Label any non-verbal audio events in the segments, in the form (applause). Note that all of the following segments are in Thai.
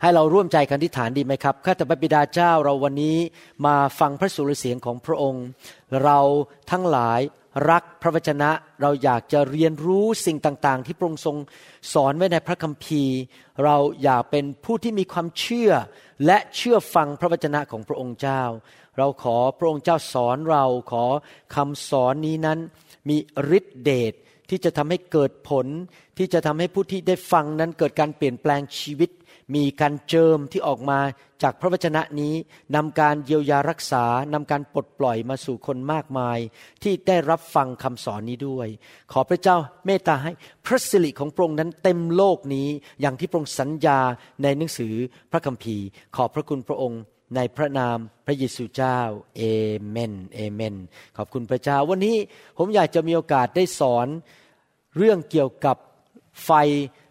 ให้เราร่วมใจกันที่ฐานดีไหมครับ ข้าแต่พระบิดาเจ้าเราวันนี้มาฟังพระสุรเสียงของพระองค์ เราทั้งหลายรักพระวจนะ เราอยากจะเรียนรู้สิ่งต่างๆ ที่พระองค์ทรงสอนไว้ในพระคัมภีร์ เราอยากเป็นผู้ที่มีความเชื่อและเชื่อฟังพระวจนะของพระองค์เจ้า เราขอพระองค์เจ้าสอนเราขอคำสอนนี้นั้นมีฤทธิเดชที่จะทำให้เกิดผล ที่จะทำให้ผู้ที่ได้ฟังนั้นเกิดการเปลี่ยนแปลงชีวิต มีการเจิมที่ออกมาจากพระวจนะนี้นำการเยียวยารักษานำการปลดปล่อยมาสู่คนมากมาย ที่ได้รับฟังคำสอนนี้ด้วย ขอพระเจ้าเมตตาให้พระสิริของพระองค์นั้นเต็มโลกนี้ อย่างที่พระองค์สัญญาในหนังสือพระคัมภีร์ ขอบพระคุณพระองค์ในพระนามพระเยซูเจ้าเอเมนเอเมน ขอบคุณพระเจ้า วันนี้ผมอยากจะมีโอกาสได้สอนเรื่องเกี่ยวกับไฟ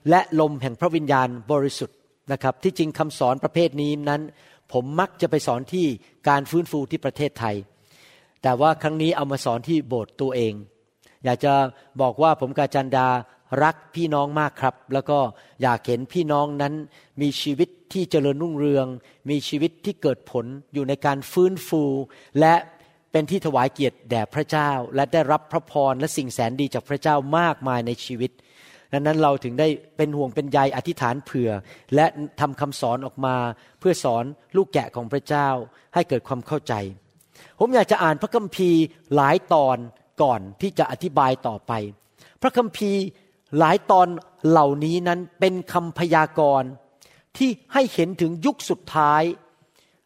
และลมแห่งพระวิญญาณบริสุทธิ์ นะครับที่จริงคำสอนประเภทนี้นั้น ผมมักจะไปสอนที่การฟื้นฟูที่ประเทศไทย แต่ว่าครั้งนี้เอามาสอนที่โบสถ์ตัวเอง อยากจะบอกว่าผมกาจันดารักพี่น้องมากครับ แล้วก็อยากเห็นพี่น้องนั้นมีชีวิตที่เจริญรุ่งเรือง มีชีวิตที่เกิดผลอยู่ในการฟื้นฟู และเป็นที่ถวายเกียรติแด่พระเจ้า และได้รับพระพรและสิ่งแสนดีจากพระเจ้ามากมายในชีวิต ดังนั้นเราถึงได้เป็นห่วงเป็นใยอธิษฐานเผื่อ และทำคำสอนออกมาเพื่อสอนลูกแกะของพระเจ้าให้เกิดความเข้าใจ ผมอยากจะอ่านพระคัมภีร์หลายตอนก่อนที่จะอธิบายต่อไป พระคัมภีร์หลายตอนเหล่านี้นั้นเป็นคำพยากรณ์ที่ให้เห็นถึงยุคสุดท้าย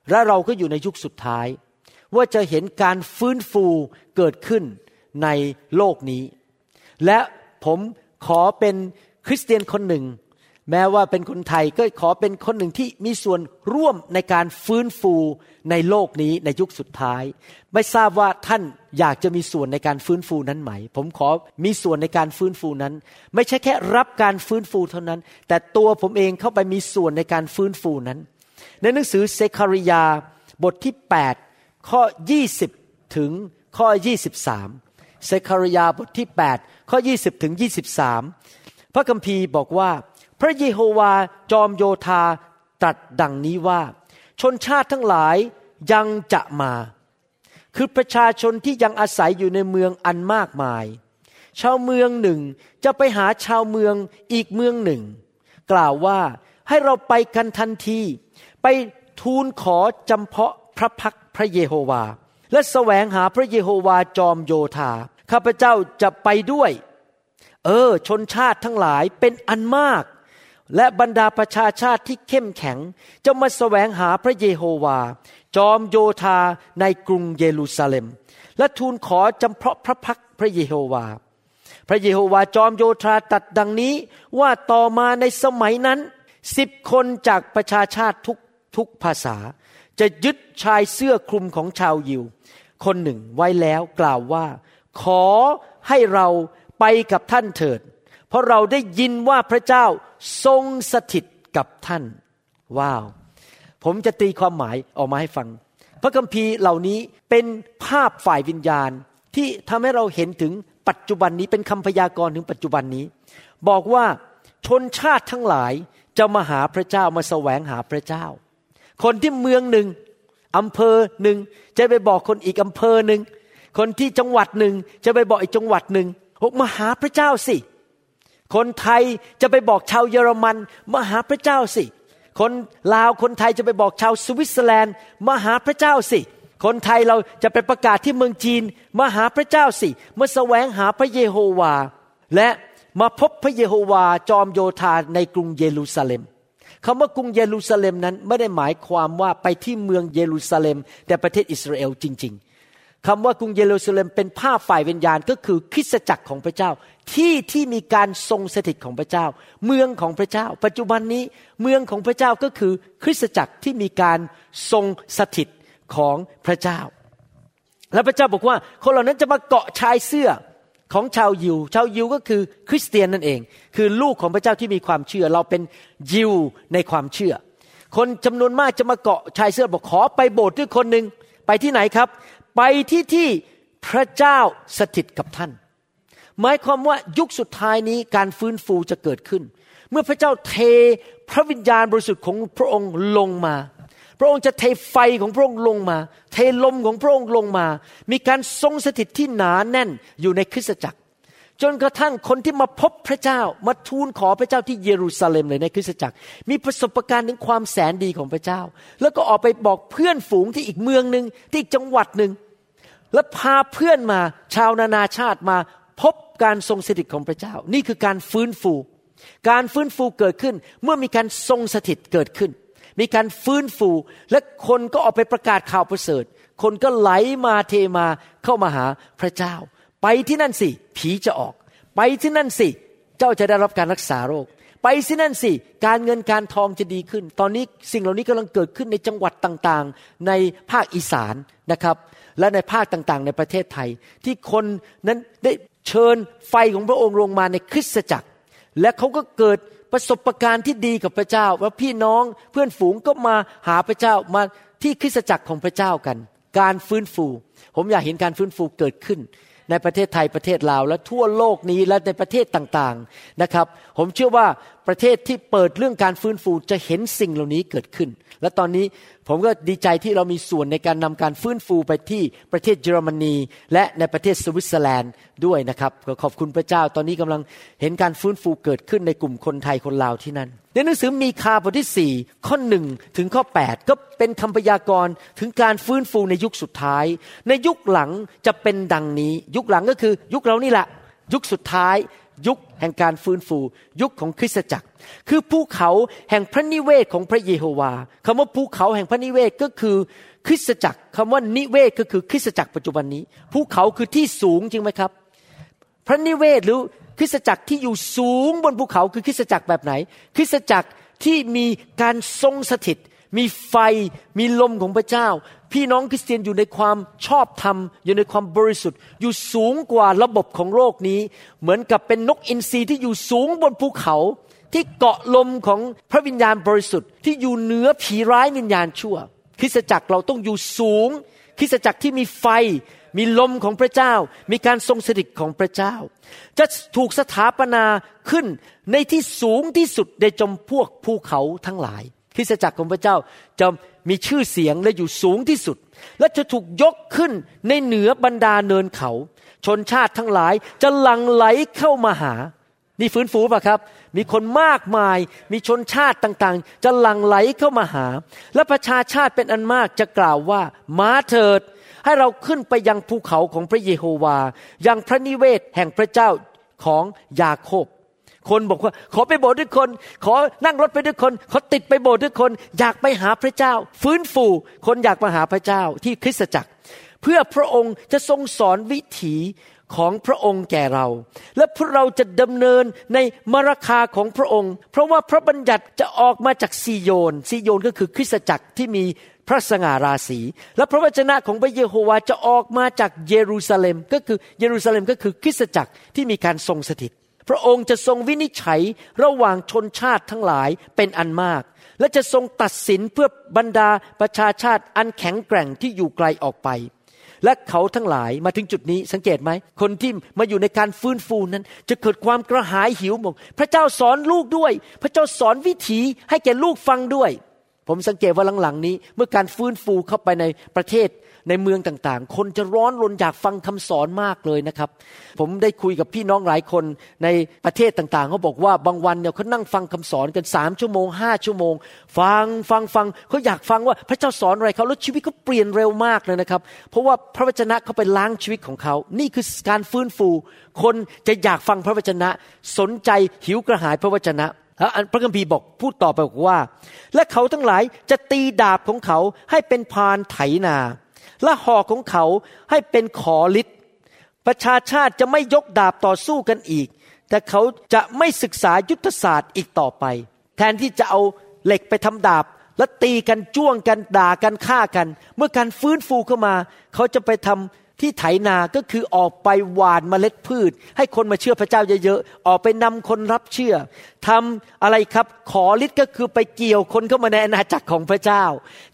และเราก็อยู่ในยุคสุดท้าย ว่าจะเห็นการฟื้นฟูเกิดขึ้นในโลกนี้ และผม ขอเป็นคริสเตียนคนหนึ่ง แม้ว่าเป็นคนไทยก็ขอเป็นคนหนึ่งที่มีส่วนร่วมในการฟื้นฟูในโลกนี้ในยุคสุดท้าย ไม่ทราบว่าท่านอยากจะมีส่วนในการฟื้นฟูนั้นไหม ผมขอมีส่วนในการฟื้นฟูนั้น ไม่ใช่แค่รับการฟื้นฟูเท่านั้น แต่ตัวผมเองเข้าไปมีส่วนในการฟื้นฟูนั้น ในหนังสือเซคาริยาบทที่ 8 ข้อ 20 ถึงข้อ 23 เซคารยาบทที่ 8 ข้อ 20 ถึง 23 พระคัมภีร์บอกว่า พระเยโฮวาจอมโยธาตรัสดังนี้ว่า ชนชาติทั้งหลายยังจะมา คือประชาชนที่ยังอาศัยอยู่ในเมืองอันมากมาย ชาวเมืองหนึ่งจะไปหาชาวเมืองอีกเมืองหนึ่ง กล่าวว่าให้เราไปกันทันที ไปทูลขอจำเพาะพระพักพระเยโฮวา และแสวงหาพระเยโฮวาจอมโยธาข้าพเจ้าจะไปด้วย เออ ชนชาติทั้งหลายเป็นอันมาก และบรรดาประชาชาติที่เข้มแข็ง จะมาแสวงหาพระเยโฮวา จอมโยธาในกรุงเยรูซาเล็ม และทูลขอจำเพาะพระพักพระเยโฮวา พระเยโฮวาจอมโยธาตัดดังนี้ว่าต่อมาในสมัยนั้นสิบคนจากประชาชาติทุกทุกภาษา จะยึดชายเสื้อคลุมของชาวยิว คนหนึ่งไว้แล้วกล่าวว่า ขอให้เราไปกับท่านเถิด เพราะเราได้ยินว่าพระเจ้าทรงสถิตกับท่าน ว้าว ผมจะตีความหมายออกมาให้ฟัง พระคัมภีร์เหล่านี้เป็นภาพฝ่ายวิญญาณที่ทำให้เราเห็นถึงปัจจุบันนี้เป็นคำพยากรณ์ถึงปัจจุบันนี้ บอกว่าชนชาติทั้งหลายจะมาหาพระเจ้ามาแสวงหาพระเจ้า คนที่เมืองหนึ่ง อำเภอหนึ่งจะไปบอกคนอีกอำเภอหนึ่งคนที่จังหวัดหนึ่งจะไปบอกอีกจังหวัดหนึ่งบอกมาหาพระเจ้าสิ คนไทยจะไปบอกชาวเยอรมันมาหาพระเจ้าสิ คนลาวคนไทยจะไปบอกชาวสวิตเซอร์แลนด์มาหาพระเจ้าสิ คนไทยเราจะไปประกาศที่เมืองจีนมาหาพระเจ้าสิมาแสวงหาพระเยโฮวา และมาพบพระเยโฮวาจอมโยธาในกรุงเยรูซาเล็ม คำว่ากรุงเยรูซาเล็มนั้นไม่ได้หมายความว่าไปที่เมืองเยรูซาเล็ม แต่ประเทศอิสราเอลจริง ๆคำว่ากรุงเยรูซาเล็มเป็นภาพฝ่ายวิญญาณก็คือคริสตจักรของพระเจ้า ที่ที่มีการทรงสถิตของพระเจ้า เมืองของพระเจ้า ปัจจุบันนี้เมืองของพระเจ้าก็คือคริสตจักรที่มีการทรงสถิตของพระเจ้า และพระเจ้าบอกว่าคนเหล่านั้นจะมาเกาะชายเสื้อ ของชาวยิว ชาวยิวก็คือคริสเตียนนั่นเอง คือลูกของพระเจ้าที่มีความเชื่อ เราเป็นยิวในความเชื่อ คนจำนวนมากจะมาเกาะชายเสื้อบอกขอไปโบสถ์ด้วยคนหนึ่งไปที่ไหนครับ ไปที่ที่พระเจ้าสถิตกับท่าน หมายความว่ายุคสุดท้ายนี้การฟื้นฟูจะเกิดขึ้น เมื่อพระเจ้าเทพระวิญญาณบริสุทธิ์ของพระองค์ลงมา พระองค์จะเทไฟของพระองค์ลงมา เทลมของพระองค์ลงมา มีการทรงสถิตที่หนาแน่นอยู่ในคริสตจักร จนกระทั่งคนที่มาพบพระเจ้ามาทูลขอพระเจ้าที่เยรูซาเล็มเลยในคริสตจักร มีประสบการณ์ถึงความแสนดีของพระเจ้า แล้วก็ออกไปบอกเพื่อนฝูงที่อีกเมืองหนึ่งที่อีกจังหวัดหนึ่งแล้วพาเพื่อนมาชาวนานาชาติมาพบการทรงสถิตของพระเจ้า นี่คือการฟื้นฟู การฟื้นฟูเกิดขึ้นเมื่อมีการทรงสถิตเกิดขึ้น มีการฟื้นฟูและคนก็ออกไปประกาศข่าวประเสริฐ คนก็ไหลมาเทมาเข้ามาหาพระเจ้า ไปที่นั่นสิ ผีจะออก ไปที่นั่นสิ เจ้าจะได้รับการรักษาโรค ไปที่นั่นสิ การเงินการทองจะดีขึ้น ตอนนี้สิ่งเหล่านี้กำลังเกิดขึ้นในจังหวัดต่างๆ ในภาคอีสานนะครับ และในภาคต่างๆ ในประเทศไทย ที่คนนั้นได้เชิญไฟของพระองค์ลงมาในคริสตจักร และเขาก็เกิด ประสบการณ์ที่ดีกับพระเจ้าว่าพี่น้องเพื่อนฝูงก็มาหาพระเจ้ามาที่คริสตจักรของพระเจ้ากัน การฟื้นฟู ผมอยากเห็นการฟื้นฟูเกิดขึ้น ในประเทศไทยประเทศลาวและทั่วโลกนี้และในประเทศต่างๆนะครับ ผมเชื่อว่าประเทศที่เปิดเรื่องการฟื้นฟูจะเห็นสิ่งเหล่านี้เกิดขึ้น และตอนนี้ผมก็ดีใจที่เรามีส่วนในการนำการฟื้นฟูไปที่ประเทศเยอรมนี และในประเทศสวิตเซอร์แลนด์ด้วยนะครับก็ขอบคุณพระเจ้า ตอนนี้กำลังเห็นการฟื้นฟูเกิดขึ้นในกลุ่มคนไทยคนลาวที่นั่นในหนังสือมีคาบทที่ 4 ข้อหนึ่งถึงข้อ 8 ก็เป็นคำพยากรณ์ถึงการฟื้นฟูในยุคสุดท้าย ในยุคหลังจะเป็นดังนี้ ยุคหลังก็คือยุคเรานี่แหละ ยุคสุดท้าย ยุค แห่งการฟื้นฟูยุคของคริสตจักร คือภูเขาแห่งพระนิเวศของพระเยโฮวาคำว่าภูเขาแห่งพระนิเวศก็คือคริสตจักรคำว่านิเวศก็คือคริสตจักรปัจจุบันนี้ ภูเขาคือที่สูงจริงไหมครับ พระนิเวศหรือคริสตจักรที่อยู่สูงบนภูเขาคือคริสตจักรแบบไหน คริสตจักรที่มีการทรงสถิต มีไฟมีลมของพระเจ้า พี่น้องคริสเตียนอยู่ในความชอบธรรม อยู่ในความบริสุทธิ์ อยู่สูงกว่าระบบของโลกนี้ เหมือนกับเป็นนกอินทรีที่อยู่สูงบนภูเขา ที่เกาะลมของพระวิญญาณบริสุทธิ์ที่อยู่เหนือผีร้ายวิญญาณชั่ว คริสตจักรเราต้องอยู่สูง คริสตจักรที่มีไฟ มีลมของพระเจ้า มีการทรงสถิตของพระเจ้า จะถูกสถาปนาขึ้นในที่สูงที่สุดในจมพวกภูเขาทั้งหลาย คริสตจักรของพระเจ้าจะมีชื่อเสียงและอยู่สูงที่สุด และจะถูกยกขึ้นในเหนือบรรดาเนินเขา ชนชาติทั้งหลายจะหลั่งไหลเข้ามาหา นี่ฟื้นฟูป่ะครับ มีคนมากมาย มีชนชาติต่างๆ จะหลั่งไหลเข้ามาหา และประชาชาติเป็นอันมากจะกล่าวว่ามาเถิด ให้เราขึ้นไปยังภูเขาของพระเยโฮวายังพระนิเวศแห่งพระเจ้าของยาโคบ คนบอกว่า ขอไปโบสถ์ด้วยคน ขอนั่งรถไปด้วยคน ขอติดไปโบสถ์ด้วยคน อยากไปหาพระเจ้า ฟื้นฟู คนอยากมาหาพระเจ้าที่คริสตจักร เพื่อพระองค์จะทรงสอนวิถีของพระองค์แก่เรา และพวกเราจะดำเนินในมรคาของพระองค์ เพราะว่าพระบัญญัติจะออกมาจากซีโยนซีโยนก็คือคริสตจักรที่มีพระสง่าราศี และพระวจนะของพระเยโฮวาจะออกมาจากเยรูซาเล็ม ก็คือเยรูซาเล็มก็คือคริสตจักรที่มีการทรงสถิต ระองค์จะทรงวินิจฉัยระหว่างชนชาติทั้งหลายเป็นอันมาก และจะทรงตัดสินเพื่อบรรดาประชาชาติอันแข็งแกร่งที่อยู่ไกลออกไป และเขาทั้งหลายมาถึงจุดนี้สังเกตไหม คนที่มาอยู่ในการฟื้นฟูนั้น จะเกิดความกระหายหิวหมกพระเจ้าสอนลูกด้วย พระเจ้าสอนวิถีให้แก่ลูกฟังด้วย ผมสังเกตว่าหลังๆนี้ เมื่อการฟื้นฟูเข้าไปในประเทศ ในเมืองต่างๆ คนจะร้อนรนอยากฟังคำสอนมากเลยนะครับ ผมได้คุยกับพี่น้องหลายคนในประเทศต่างๆเขาบอกว่าบางวันเนี่ยเขานั่งฟังคำสอนกันสามชั่วโมงห้าชั่วโมง ฟังฟังฟังเขาอยากฟังว่าพระเจ้าสอนอะไรเขาแล้วชีวิตเขาเปลี่ยนเร็วมากเลยนะครับ เพราะว่าพระวจนะเขาไปล้างชีวิตของเขา นี่คือการฟื้นฟู คนจะอยากฟังพระวจนะ สนใจหิวกระหายพระวจนะแล้วพระคัมภีร์บอกพูดต่อไปบอกว่า และเขาทั้งหลายจะตีดาบของเขาให้เป็นพานไถนา และหอกของเขาให้เป็นขอฤทธิ์ประชาชาติจะไม่ยกดาบต่อสู้กันอีก แต่เขาจะไม่ศึกษายุทธศาสตร์อีกต่อไป แทนที่จะเอาเหล็กไปทำดาบ แล้วตีกันจ้วงกันด่ากันฆ่ากัน เมื่อการฟื้นฟูเข้ามา เขาจะไปทำ ที่ไถนาก็คือออกไปหว่านเมล็ดพืช ให้คนมาเชื่อพระเจ้าเยอะๆ ออกไปนำคนรับเชื่อทำอะไรครับ ขอฤทธิ์ก็คือไปเกี่ยวคนเข้ามาในอาณาจักรของพระเจ้า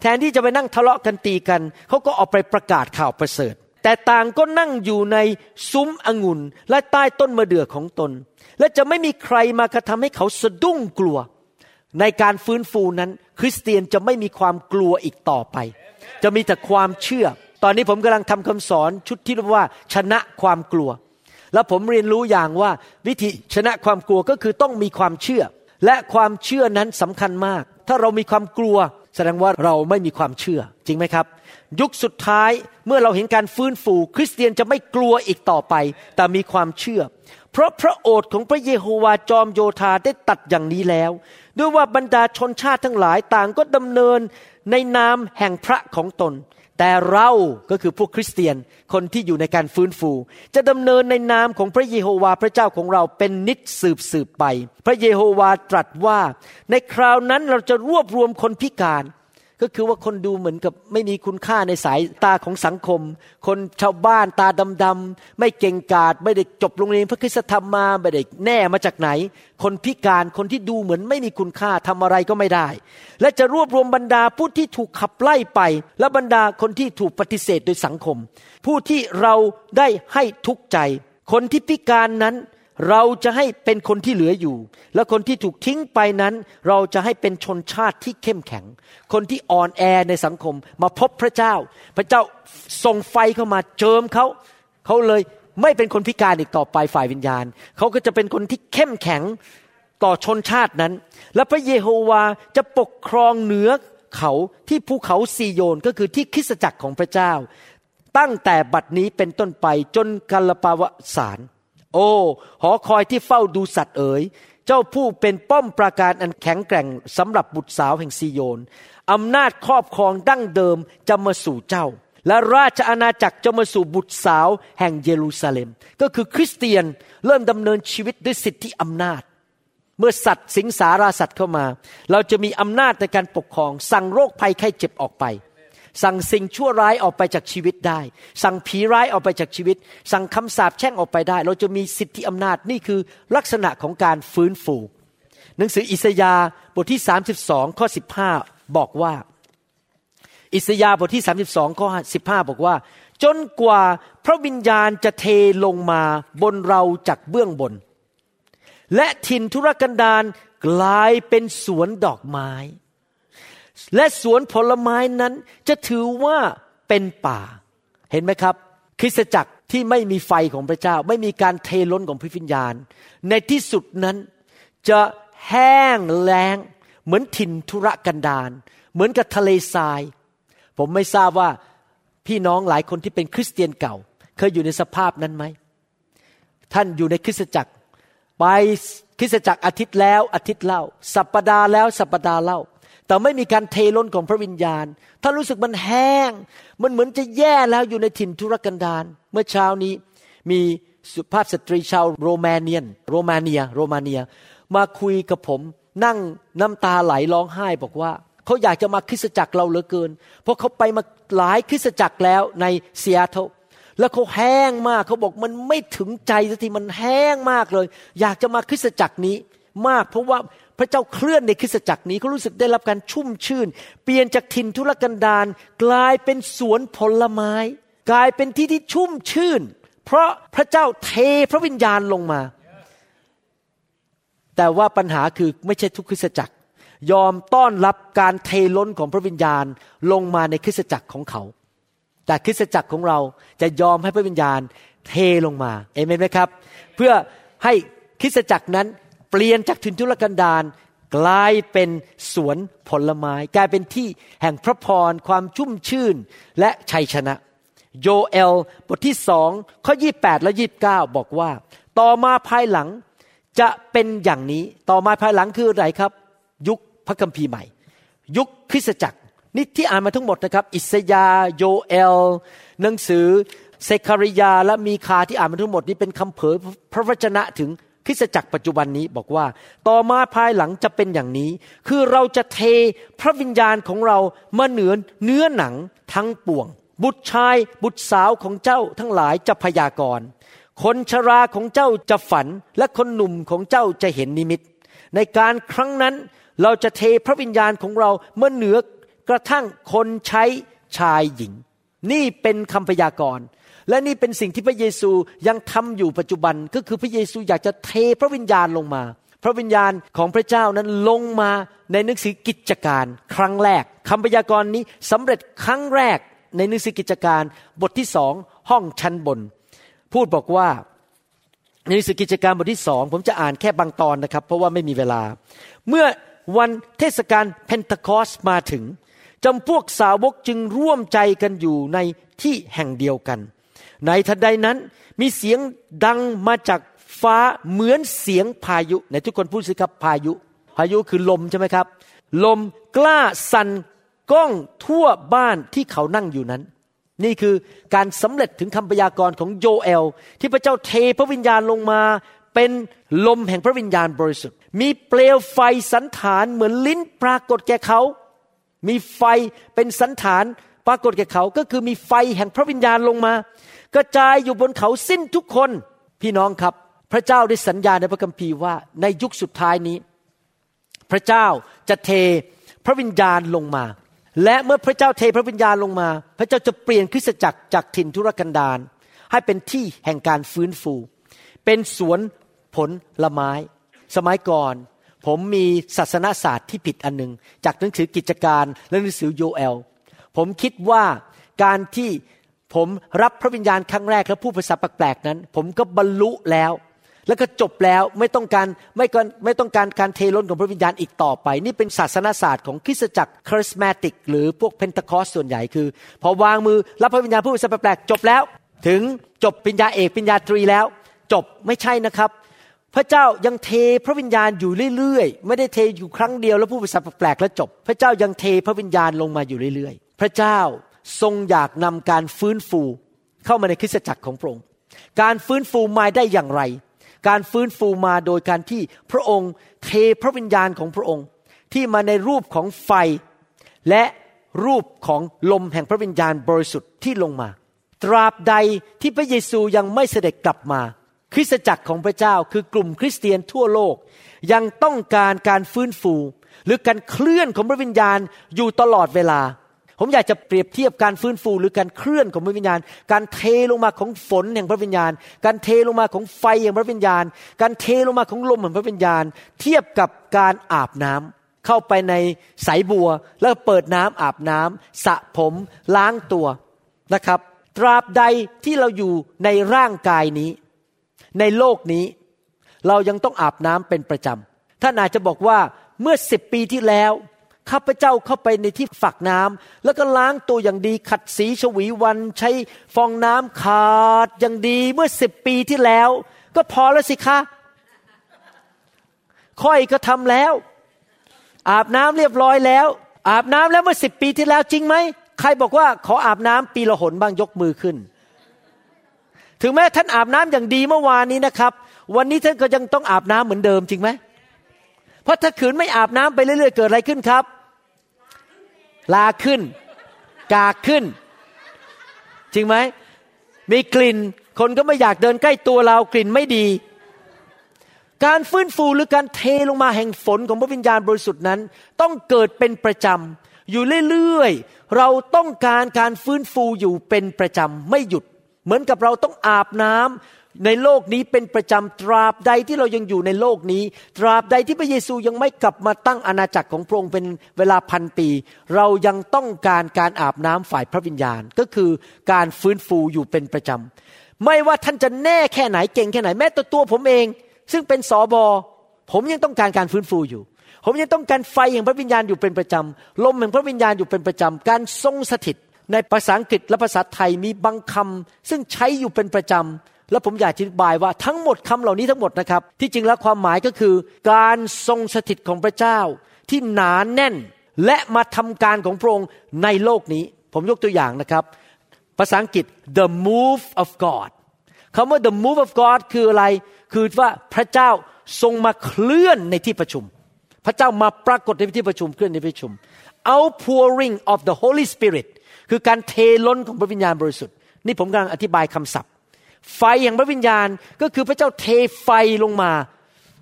แทนที่จะไปนั่งทะเลาะกันตีกัน เขาก็ออกไปประกาศข่าวประเสริฐ แต่ต่างก็นั่งอยู่ในซุ้มองุ่นและใต้ต้นมะเดื่อของตน และจะไม่มีใครมากระทำให้เขาสะดุ้งกลัว ในการฟื้นฟูนั้น คริสเตียนจะไม่มีความกลัวอีกต่อไป จะมีแต่ความเชื่อ ตอนนี้ผมกำลังทำคำสอนชุดที่เรียกว่า ชนะความกลัว แล้วผมเรียนรู้อย่างว่าวิธีชนะความกลัวก็คือต้องมีความเชื่อ และความเชื่อนั้นสำคัญมาก ถ้าเรามีความกลัว แสดงว่าเราไม่มีความเชื่อ จริงไหมครับ ยุคสุดท้ายเมื่อเราเห็นการฟื้นฟู คริสเตียนจะไม่กลัวอีกต่อไป แต่มีความเชื่อ เพราะพระโอษฐ์ของพระเยโฮวาจอมโยธาได้ตัดอย่างนี้แล้ว ด้วยว่าบรรดาชนชาติทั้งหลายต่างก็ดำเนินในนามแห่งพระของตน แต่เราก็คือพวกคริสเตียนคนที่อยู่ในการฟื้นฟู จะดำเนินในนามของพระเยโฮวาพระเจ้าของเราเป็นนิจสืบสืบไป พระเยโฮวาตรัสว่า ในคราวนั้นเราจะรวบรวมคนพิการ ก็คือว่าคนดูเหมือนกับไม่มีคุณค่าในสายตาของสังคม คนชาวบ้านตาดำๆไม่เก่งกาจไม่ได้จบโรงเรียนพระคุณธรรมมาไม่ได้แน่มาจากไหน คนพิการคนที่ดูเหมือนไม่มีคุณค่าทำอะไรก็ไม่ได้ และจะรวบรวมบรรดาผู้ที่ถูกขับไล่ไป และบรรดาคนที่ถูกปฏิเสธโดยสังคม ผู้ที่เราได้ให้ทุกข์ใจ คนที่พิการนั้น เราจะให้เป็นคนที่เหลืออยู่ และคนที่ถูกทิ้งไปนั้น เราจะให้เป็นชนชาติที่เข้มแข็ง คนที่อ่อนแอในสังคมมาพบพระเจ้า พระเจ้าส่งไฟเข้ามาเจิมเขา เขาเลยไม่เป็นคนพิการอีกต่อไปฝ่ายวิญญาณ เขาก็จะเป็นคนที่เข้มแข็งต่อชนชาตินั้น และพระเยโฮวาจะปกครองเหนือเขาที่ภูเขาซีโยนก็คือที่คริสตจักรของพระเจ้า ตั้งแต่บัดนี้เป็นต้นไปจนกัลปาวสาร โอ้ หอคอยที่เฝ้าดูสัตว์เอ๋ย เจ้าผู้เป็นป้อมปราการอันแข็งแกร่งสำหรับบุตรสาวแห่งซีโยน อำนาจครอบครองดั้งเดิมจะมาสู่เจ้า และราชอาณาจักรจะมาสู่บุตรสาวแห่งเยรูซาเล็ม ก็คือคริสเตียนเริ่มดำเนินชีวิตด้วยสิทธิอำนาจ เมื่อสัตว์สิงสาราสัตว์เข้ามา เราจะมีอำนาจในการปกครอง สั่งโรคภัยไข้เจ็บออกไป สั่งสิ่งชั่วร้ายออกไปจากชีวิตได้ สั่งผีร้ายออกไปจากชีวิต สั่งคำสาปแช่งออกไปได้ เราจะมีสิทธิอำนาจนี่คือลักษณะของการฟื้นฟู หนังสืออิสยาห์บทที่ 32 ข้อ 15 บอกว่า อิสยาห์บทที่ 32 ข้อ 15 บอกว่า จนกว่าพระวิญญาณจะเทลงมาบนเราจากเบื้องบน และถิ่นธุรกันดารกลายเป็นสวนดอกไม้ และสวนผลไม้นั้นจะถือว่าเป็นป่า เห็นไหมครับ คริสตจักรที่ไม่มีไฟของพระเจ้า ไม่มีการเทล้นของพระวิญญาณ ในที่สุดนั้นจะแห้งแล้ง เหมือนถิ่นธุรกันดารเหมือนกับทะเลทราย ผมไม่ทราบว่าพี่น้องหลายคนที่เป็นคริสเตียนเก่า เคยอยู่ในสภาพนั้นไหม ท่านอยู่ในคริสตจักร ไปคริสตจักรอาทิตย์แล้วอาทิตย์เล่า สัปปดาห์แล้วสัปปดาห์เล่า แต่ไม่มีการเทล้นของพระวิญญาณ ถ้ารู้สึกมันแห้ง มันเหมือนจะแย่แล้วอยู่ในถิ่นธุรกันดารเมื่อเช้านี้มีสุภาพสตรีชาวโรมาเนียน โรมาเนีย โรมาเนีย มาคุยกับผม นั่งน้ำตาไหลร้องไห้บอกว่า เขาอยากจะมาคริสตจักรเราเหลือเกิน เพราะเขาไปมาหลายคริสตจักรแล้วในเซียโตแล้วเขาแห้งมากเขาบอกมันไม่ถึงใจสักทีมันแห้งมากเลย อยากจะมาคริสตจักรนี้มากเพราะว่า พระเจ้าเคลื่อนในคริสตจักรนี้เขารู้สึกได้รับการชุ่มชื่น เปลี่ยนจากถิ่นทุรกันดารกลายเป็นสวนผลไม้ กลายเป็นที่ที่ชุ่มชื่น เพราะพระเจ้าเทพระวิญญาณลงมา แต่ว่าปัญหาคือไม่ใช่ทุกคริสตจักร ยอมต้อนรับการเทล้นของพระวิญญาณลงมาในคริสตจักรของเขา แต่คริสตจักรของเราจะยอมให้พระวิญญาณเทลงมาเอเมนไหมครับ เพื่อให้คริสตจักรนั้น เปลี่ยนจากถิ่นทุรกันดารกลายเป็นสวนผลไม้ กลายเป็นที่แห่งพระพรความชุ่มชื่นและชัยชนะ โยเอลบทที่สองข้อ 28 และ 29 บอกว่า ต่อมาภายหลังจะเป็นอย่างนี้ต่อมาภายหลังคืออะไรครับ ยุคพระคัมภีร์ใหม่ ยุคคริสตจักรนี่ที่อ่านมาทั้งหมดนะครับ อิสยาโยเอล หนังสือเซคาริยาและมีคาที่อ่านมาทั้งหมดนี้เป็นคำเผยพระวจนะถึง ริสตจักรปัจจุบันนี้บอกว่า ต่อมาภายหลังจะเป็นอย่างนี้ คือเราจะเทพระวิญญาณของเรามาเหนือเนื้อหนังทั้งปวง บุตรชายบุตรสาวของเจ้าทั้งหลายจะพยากรณ์คนชราของเจ้าจะฝันและคนหนุ่มของเจ้าจะเห็นนิมิต ในการครั้งนั้นเราจะเทพระวิญญาณของเราเมื่อเหนือกระทั่งคนใช้ชายหญิง นี่เป็นคำพยากรณ์ และนี่เป็นสิ่งที่พระเยซูยังทำอยู่ปัจจุบันก็คือพระเยซูอยากจะเทพระวิญญาณลงมา พระวิญญาณของพระเจ้านั้นลงมาในหนังสือกิจการ ครั้งแรกคำพยากรณ์นี้สำเร็จครั้งแรกในหนังสือกิจการบทที่สองห้องชั้นบน พูดบอกว่าในหนังสือกิจการบทที่สองผมจะอ่านแค่บางตอนนะครับ เพราะว่าไม่มีเวลา เมื่อวันเทศกาลเพนทคอสมาถึงจำพวกสาวกจึงร่วมใจกันอยู่ในที่แห่งเดียวกัน ในทันใดนั้นมีเสียงดังมาจากฟ้าเหมือนเสียงพายุในทุกคนพูดสิครับพายุ พายุคือลมใช่ไหมครับ ลมกล้าสั่นก้องทั่วบ้านที่เขานั่งอยู่นั้น นี่คือการสำเร็จถึงคำพยากรณ์ของโยเอล ที่พระเจ้าเทพระวิญญาณลงมา เป็นลมแห่งพระวิญญาณบริสุทธิ์ มีเปลวไฟสันฐานเหมือนลิ้นปรากฏแก่เขา มีไฟเป็นสันฐานปรากฏแก่เขาก็คือมีไฟแห่งพระวิญญาณลงมา กระจายอยู่บนเขาสิ้นทุกคน พี่น้องครับ พระเจ้าได้สัญญาในพระคัมภีร์ว่าในยุคสุดท้ายนี้ พระเจ้าจะเทพระวิญญาณลงมา และเมื่อพระเจ้าเทพระวิญญาณลงมา พระเจ้าจะเปลี่ยนคริสตจักรจากถิ่นทุรกันดารให้เป็นที่แห่งการฟื้นฟู เป็นสวนผลละไม้ สมัยก่อน ผมมีศาสนาศาสตร์ที่ผิดอันหนึ่งจากหนังสือกิจการและหนังสือโยเอล ผมคิดว่าการที่ ผมรับพระวิญญาณครั้งแรกแล้วพูดภาษาแปลกๆนั้น ผมก็บรรลุแล้ว แล้วก็จบแล้วไม่ต้องการไม่กไม่ต้องการการเทล้นของพระวิญญาณอีกต่อไป นี่เป็นศาสนาศาสตร์ของคริสตจักรคริสมาติก หรือพวกเพนทคอสส่วนใหญ่คือ พอวางมือรับพระวิญญาณพูดภาษาแปลกๆจบแล้ว ถึงจบปัญญาเอกปัญญาตรีแล้ว จบไม่ใช่นะครับพระเจ้ายังเทพระวิญญาณอยู่เรื่อยๆ ไม่ได้เทอยู่ครั้งเดียวแล้วพูดภาษาแปลกๆแล้วจบ พระเจ้ายังเทพระวิญญาณลงมาอยู่เรื่อยๆ พระเจ้า ทรงอยากนำการฟื้นฟูเข้ามาในคริสตจักรของพระองค์ การฟื้นฟูมาได้อย่างไร การฟื้นฟูมาโดยการที่พระองค์เทพระวิญญาณของพระองค์ ที่มาในรูปของไฟ และรูปของลมแห่งพระวิญญาณบริสุทธิ์ที่ลงมา ตราบใดที่พระเยซูยังไม่เสด็จกลับมา คริสตจักรของพระเจ้าคือกลุ่มคริสเตียนทั่วโลก ยังต้องการการฟื้นฟู หรือการเคลื่อนของพระวิญญาณอยู่ตลอดเวลา ผมอยากจะเปรียบเทียบการฟื้นฟูหรือการเคลื่อนของพระวิญญาณ การเทลงมาของฝนแห่งพระวิญญาณ การเทลงมาของไฟแห่งพระวิญญาณ การเทลงมาของลมแห่งพระวิญญาณ เทียบกับการอาบน้ำเข้าไปในสายบัว แล้วเปิดน้ำอาบน้ำสระผมล้างตัวนะครับ ตราบใดที่เราอยู่ในร่างกายนี้ ในโลกนี้ เรายังต้องอาบน้ำเป็นประจำท่านอาจจะบอกว่าเมื่อสิบปีที่แล้ว ข้าพเจ้าเข้าไปในที่ฝักน้ำแล้วก็ล้างตัวอย่างดี ขัดสีฉวีวัน ใช้ฟองน้ำขาดอย่างดีเมื่อสิบปีที่แล้ว ก็พอแล้วสิคะค่อยก็ทำแล้ว อาบน้ำเรียบร้อยแล้ว อาบน้ำแล้วเมื่อสิบปีที่แล้วจริงไหมใครบอกว่าขออาบน้ำปีละหนบ้างยกมือขึ้น ถึงแม้ท่านอาบน้ำอย่างดีเมื่อวานนี้นะครับ วันนี้ท่านก็ยังต้องอาบน้ำเหมือนเดิมจริงไหมเพราะถ้าขืนไม่อาบน้ำไปเรื่อยๆเกิดอะไรขึ้นครับ ลาขึ้น กากขึ้น จริงไหมมีกลิ่น คนก็ไม่อยากเดินใกล้ตัวเรากลิ่นไม่ดี การฟื้นฟูหรือการเทลงมาแห่งฝนของพระวิญญาณบริสุทธิ์นั้น ต้องเกิดเป็นประจำอยู่เรื่อยๆเราต้องการการฟื้นฟูอยู่เป็นประจำไม่หยุด เหมือนกับเราต้องอาบน้ำ ในโลกนี้เป็นประจำตราบใดที่เรายังอยู่ในโลกนี้ ตราบใดที่พระเยซูยังไม่กลับมาตั้งอาณาจักรของพระองค์เป็นเวลาพันปี เรายังต้องการการอาบน้ำฝ่ายพระวิญญาณ ก็คือการฟื้นฟูอยู่เป็นประจำ ไม่ว่าท่านจะแน่แค่ไหนเก่งแค่ไหนแม้แต่ตัวผมเอง ซึ่งเป็นสอบอผมยังต้องการการฟื้นฟูอยู่ผมยังต้องการไฟแห่งพระวิญญาณอยู่เป็นประจำลมแห่งพระวิญญาณอยู่เป็นประจำการทรงสถิต ในภาษาอังกฤษและภาษาไทยมีบางคำซึ่งใช้อยู่เป็นประจำ แล้วผมอยากอธิบายว่าทั้งหมดคำเหล่านี้ทั้งหมดนะครับ ที่จริงแล้วความหมายก็คือ การทรงสถิตของพระเจ้า ที่หนานแน่นและมาทำการของพระองค์ในโลกนี้ ผมยกตัวอย่างนะครับ ภาษาอังกฤษ the move of God คำว่า the move of God คืออะไร คือว่าพระเจ้าทรงมาเคลื่อนในที่ประชุม พระเจ้ามาปรากฏในที่ประชุมเคลื่อนในที่ประชุม outpouring of the Holy Spirit คือการเทล้นของพระวิญญาณบริสุทธิ์ นี่ผมกำลังอธิบายคำศัพท์ ไฟแห่งพระวิญญาณก็คือพระเจ้าเทไฟลงมา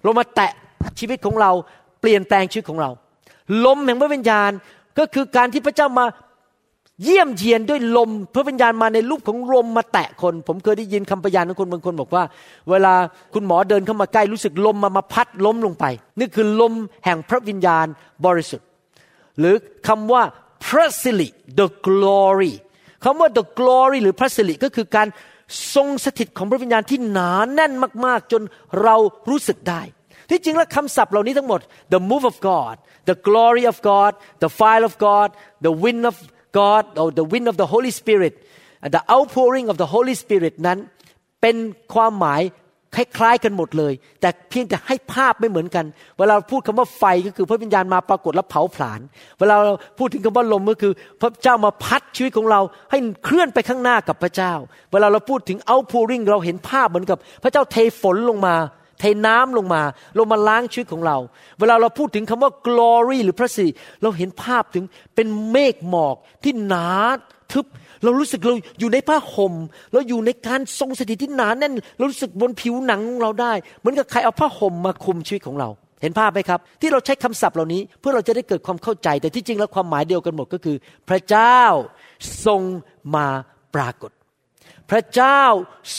ลงมาแตะชีวิตของเราเปลี่ยนแปลงชีวิตของเรา ลมแห่งพระวิญญาณก็คือการที่พระเจ้ามาเยี่ยมเยียนด้วยลมพระวิญญาณมาในรูปของลมมาแตะคน ผมเคยได้ยินคำพยานของคนบางคนบอกว่า เวลาคุณหมอเดินเข้ามาใกล้รู้สึกลมมามาพัดล้มลงไป นี่คือลมแห่งพระวิญญาณบริสุทธิ์ หรือคำว่าพระสิริ the glory คำว่า the glory หรือพระสิริก็คือการ ทรงสถิตของพระวิญญาณที่หนาแน่นมากๆ จนเรารู้สึกได้ ที่จริงแล้วคำศัพท์เหล่านี้ทั้งหมด the move of God the glory of God the fire of God the wind of God or the wind of the Holy Spirit and the outpouring of the Holy Spirit นั้น เป็นความหมาย คล้ายๆกันหมดเลย แต่เพียงแต่ให้ภาพไม่เหมือนกัน เวลาพูดคำว่าไฟก็คือพระวิญญาณมาปรากฏและเผาผลาญเวลาเราพูดถึงคำว่าลมก็คือ พระเจ้ามาพัดชีวิตของเราให้เคลื่อนไปข้างหน้ากับพระเจ้า เวลาเราพูดถึง outpouring เราเห็นภาพเหมือนกับ พระเจ้าเทฝนลงมา เทน้ำลงมา ลงมาล้างชีวิตของเรา เวลาเราพูดถึงคำว่า glory หรือพระสิริเราเห็นภาพถึงเป็นเมฆหมอกที่หนาทึบ เรารู้สึกเราอยู่ในผ้าห่มเราอยู่ในการทรงสถิตที่หนาแน่นเรารู้สึกบนผิวหนังเราได้เหมือนกับใครเอาผ้าห่มมาคุมชีวิตของเรา เห็นภาพไหมครับ ที่เราใช้คำศัพท์เหล่านี้ เพื่อเราจะได้เกิดความเข้าใจ แต่ที่จริงแล้วความหมายเดียวกันหมดก็คือ พระเจ้าทรงมาปรากฏ พระเจ้า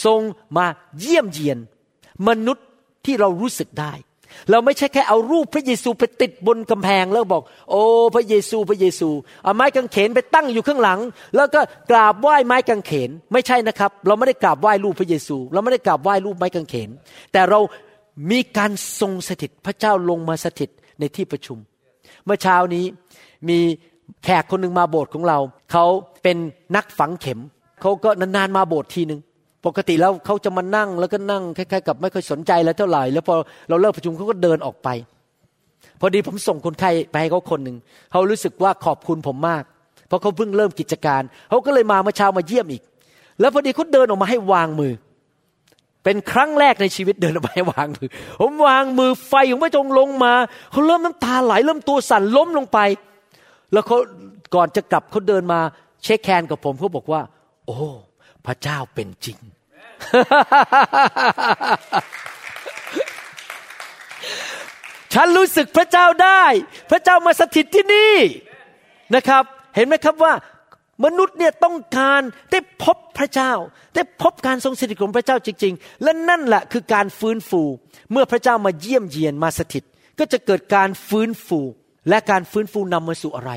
ทรงมาเยี่ยมเยียน มนุษย์ที่เรารู้สึกได้ เราไม่ใช่แค่เอารูปพระเยซูไปติดบนกำแพงแล้วบอก โอ้พระเยซูพระเยซูเอาไม้กางเขนไปตั้งอยู่ข้างหลัง แล้วก็กราบไหว้ไม้กางเขนไม่ใช่นะครับ เราไม่ได้กราบไหว้รูปพระเยซู เราไม่ได้กราบไหว้รูปไม้กางเขน แต่เรามีการทรงสถิตพระเจ้าลงมาสถิตในที่ประชุม เมื่อเช้านี้มีแขกคนหนึ่งมาโบสถ์ของเรา เขาเป็นนักฝังเข็ม เขาก็นานๆมาโบสถ์ทีหนึ่ง ปกติแล้วเขาจะมานั่งแล้วก็นั่งคล้ายๆกับไม่ค่อยสนใจแล้วเท่าไหร่ แล้วพอเราเลิกประชุมเขาก็เดินออกไป พอดีผมส่งคนไข้ไปให้เขาคนหนึ่งเขารู้สึกว่าขอบคุณผมมาก เพราะเขาเพิ่งเริ่มกิจการเขาก็เลยมาเมื่อเช้ามาเยี่ยมอีก แล้วพอดีเขาเดินออกมาให้วางมือ เป็นครั้งแรกในชีวิตเดินออกมาให้วางมือ ผมวางมือไฟของพระจงลงมาเขาเริ่มน้ำตาไหลเริ่มตัวสั่นล้มลงไป แล้วเขาก่อนจะกลับเขาเดินมาเช็คแคนกับผมเขาบอกว่า โอ้พระเจ้าเป็นจริง ฉันรู้สึกพระเจ้าได้ พระเจ้ามาสถิตที่นี่นะครับ เห็นไหมครับว่ามนุษย์เนี่ยต้องการได้พบพระเจ้า ได้พบการทรงสถิตของพระเจ้าจริง ๆ และนั่นแหละคือการฟื้นฟู เมื่อพระเจ้ามาเยี่ยมเยียนมาสถิต ก็จะเกิดการฟื้นฟู และการฟื้นฟูนำมาสู่อะไร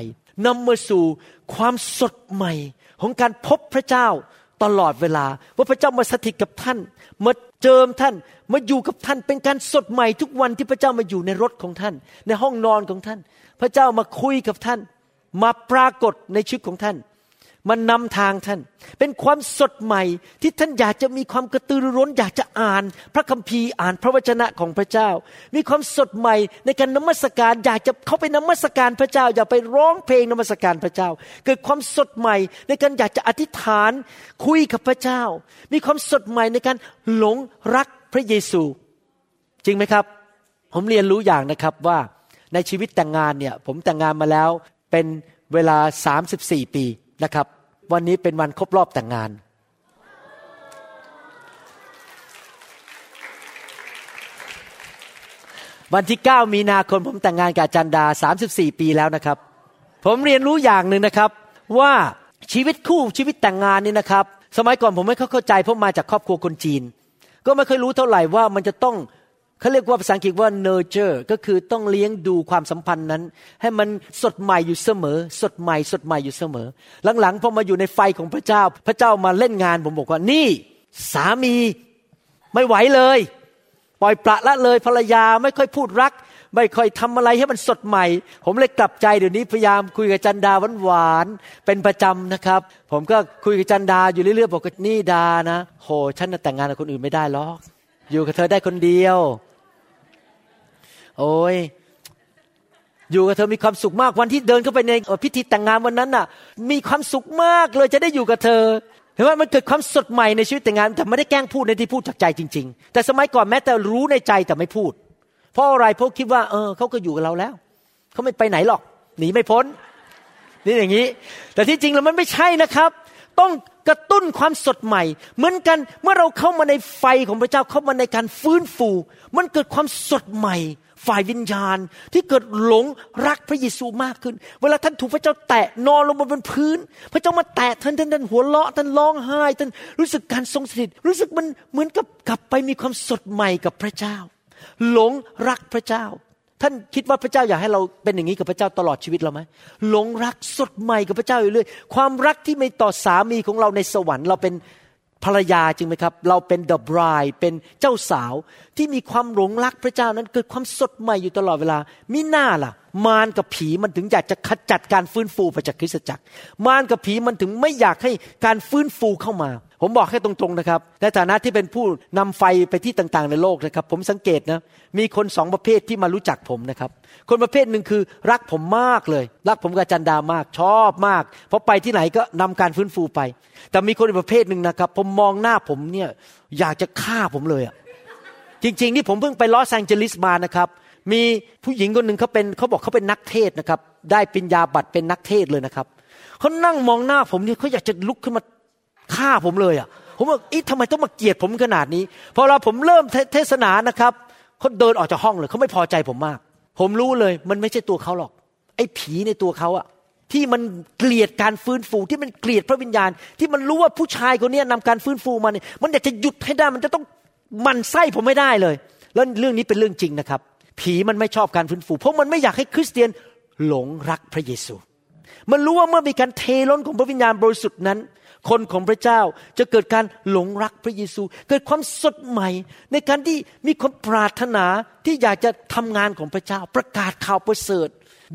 นำมาสู่ความสดใหม่ของการพบพระเจ้า ตลอดเวลา ว่าพระเจ้ามาสถิตกับท่าน มาเจิมท่าน มาอยู่กับท่าน เป็นการสดใหม่ทุกวันที่พระเจ้ามาอยู่ในรถของท่าน ในห้องนอนของท่าน พระเจ้ามาคุยกับท่าน มาปรากฏในชีวิตของท่าน มันนำทางท่าน เป็นความสดใหม่ที่ท่านอยากจะมีความกระตือรือร้น อยากจะอ่าน พระคัมภีร์อ่านพระวจนะของพระเจ้า มีความสดใหม่ในการนมัสการอยากจะเข้าไปนมัสการพระเจ้า อยากไปร้องเพลงนมัสการพระเจ้า เกิดความสดใหม่ในการอยากจะอธิษฐานคุยกับพระเจ้า มีความสดใหม่ในการหลงรักพระเยซู จริงไหมครับ ผมเรียนรู้อย่างนะครับว่าในชีวิตแต่งงานเนี่ยผมแต่งงานมาแล้วเป็นเวลา 34 ปี นะครับ วันนี้เป็นวันครบรอบแต่งงาน วันที่ 9 มีนาคมผมแต่งงานกับจันดา 34 ปีแล้วนะครับ ผมเรียนรู้อย่างหนึ่งนะครับว่าชีวิตคู่ชีวิตแต่งงานนี่นะครับ สมัยก่อนผมไม่เข้าใจเพราะมาจากครอบครัวคนจีน ก็ไม่เคยรู้เท่าไหร่ว่ามันจะต้อง เขาเรียกว่าภาษาอังกฤษว่า nurture ก็คือต้องเลี้ยงดูความสัมพันธ์นั้น ให้มันสดใหม่อยู่เสมอ สดใหม่สดใหม่อยู่เสมอ หลังๆพอมาอยู่ในไฟของพระเจ้า พระเจ้ามาเล่นงานผมบอกว่านี่ สามีไม่ไหวเลย ปล่อยปละละเลยภรรยาไม่ค่อยพูดรัก ไม่ค่อยทำอะไรให้มันสดใหม่ ผมเลยกลับใจเดี๋ยวนี้พยายามคุยกับจันดาหวานๆเป็นประจำนะครับ ผมก็คุยกับจันดาอยู่เรื่อยๆบอกว่านี่ดานะโหฉันแต่งงานกับคนอื่นไม่ได้หรอกอยู่กับเธอได้คนเดียว โอ้ยอยู่กับเธอมีความสุขมากวันที่เดินเข้าไปในพิธีแต่งงานวันนั้นน่ะ มีความสุขมากเลยจะได้อยู่กับเธอเห็นว่ามันเกิดความสดใหม่ในชีวิตแต่งงานแต่ไม่ได้แกล้งพูดในที่พูดจากใจจริง ๆ แต่สมัยก่อนแม้แต่รู้ในใจแต่ไม่พูด เพราะอะไรเพราะคิดว่า เออเขาก็อยู่กับเราแล้วเขาไม่ไปไหนหรอก หนีไม่พ้นนี่อย่างนี้ แต่ที่จริงแล้วมันไม่ใช่นะครับ ต้องกระตุ้นความสดใหม่ เหมือนกันเมื่อเราเข้ามาในไฟของพระเจ้าเข้ามาในการฟื้นฟู มันเกิดความสดใหม่ ฝ่ายวิญญาณที่เกิดหลงรักพระเยซูมากขึ้น เวลาท่านถูกพระเจ้าแตะนอนลงบนพื้น พระเจ้ามาแตะท่านท่านท่านหัวเราะท่านร้องไห้ท่านรู้สึกการทรงสถิตรู้สึกมันเหมือนกับกลับไปมีความสดใหม่กับพระเจ้า หลงรักพระเจ้า ท่านคิดว่าพระเจ้าอยากให้เราเป็นอย่างนี้กับพระเจ้าตลอดชีวิตเราไหมหลงรักสดใหม่กับพระเจ้าอยู่เรื่อยความรักที่ไม่ต่อสามีของเราในสวรรค์เราเป็น ภรรยาจริงไหมครับ เราเป็น the bride เป็นเจ้าสาวที่มีความหลงรักพระเจ้านั้นเกิดความสดใหม่อยู่ตลอดเวลามิหน้าล่ะมารกับผีมันถึงอยากจะขจัดการฟื้นฟูไปจากคริสตจักร มารกับผีมันถึงไม่อยากให้การฟื้นฟูเข้ามา ผมบอกให้ตรงๆนะครับในฐานะที่เป็นผู้นำไฟไปที่ต่างๆในโลกนะครับ ผมสังเกตนะมีคนสองประเภทที่มารู้จักผมนะครับ คนประเภทหนึ่งคือรักผมมากเลย รักผมกับจันดามากชอบมากเพราะไปที่ไหนก็นำการฟื้นฟูไป แต่มีคนอีกประเภทหนึ่งนะครับ ผมมองหน้าผมเนี่ยอยากจะฆ่าผมเลยอะจริงๆนี่ผมเพิ่งไปลอสแองเจลิสมานะครับ มีผู้หญิงคนหนึ่งเขาเป็นเขาบอกเขาเป็นนักเทศนะครับ ได้ปิญญาบัตรเป็นนักเทศเลยนะครับเขานั่งมองหน้าผมเนี่ยเขาอยากจะลุกขึ้นมาฆ่าผมเลยอะ ผมว่าอีทำไมต้องมาเกลียดผมขนาดนี้พอเราผมเริ่มเทศนานะครับเขาเดินออกจากห้องเลยเขาไม่พอใจผมมาก ผมรู้เลยมันไม่ใช่ตัวเขาหรอก ไอ้ผีในตัวเขาอะที่มันเกลียดการฟื้นฟูที่มันเกลียดพระวิญญาณ ที่มันรู้ว่าผู้ชายคนนี้นำการฟื้นฟูมาเนี่ยมันอยากจะหยุดให้ได้มันจะต้องมันไส้ผมไม่ได้เลย แล้วเรื่องนี้เป็นเรื่องจริงนะครับ ผีมันไม่ชอบการฟื้นฟู เพราะมันไม่อยากให้คริสเตียนหลงรักพระเยซู มันรู้ว่าเมื่อมีการเทล้นของพระวิญญาณบริสุทธิ์นั้น คนของพระเจ้าจะเกิดการหลงรักพระเยซู เกิดความสดใหม่ ในการที่มีความปรารถนาที่อยากจะทำงานของพระเจ้า ประกาศข่าวประเสริฐ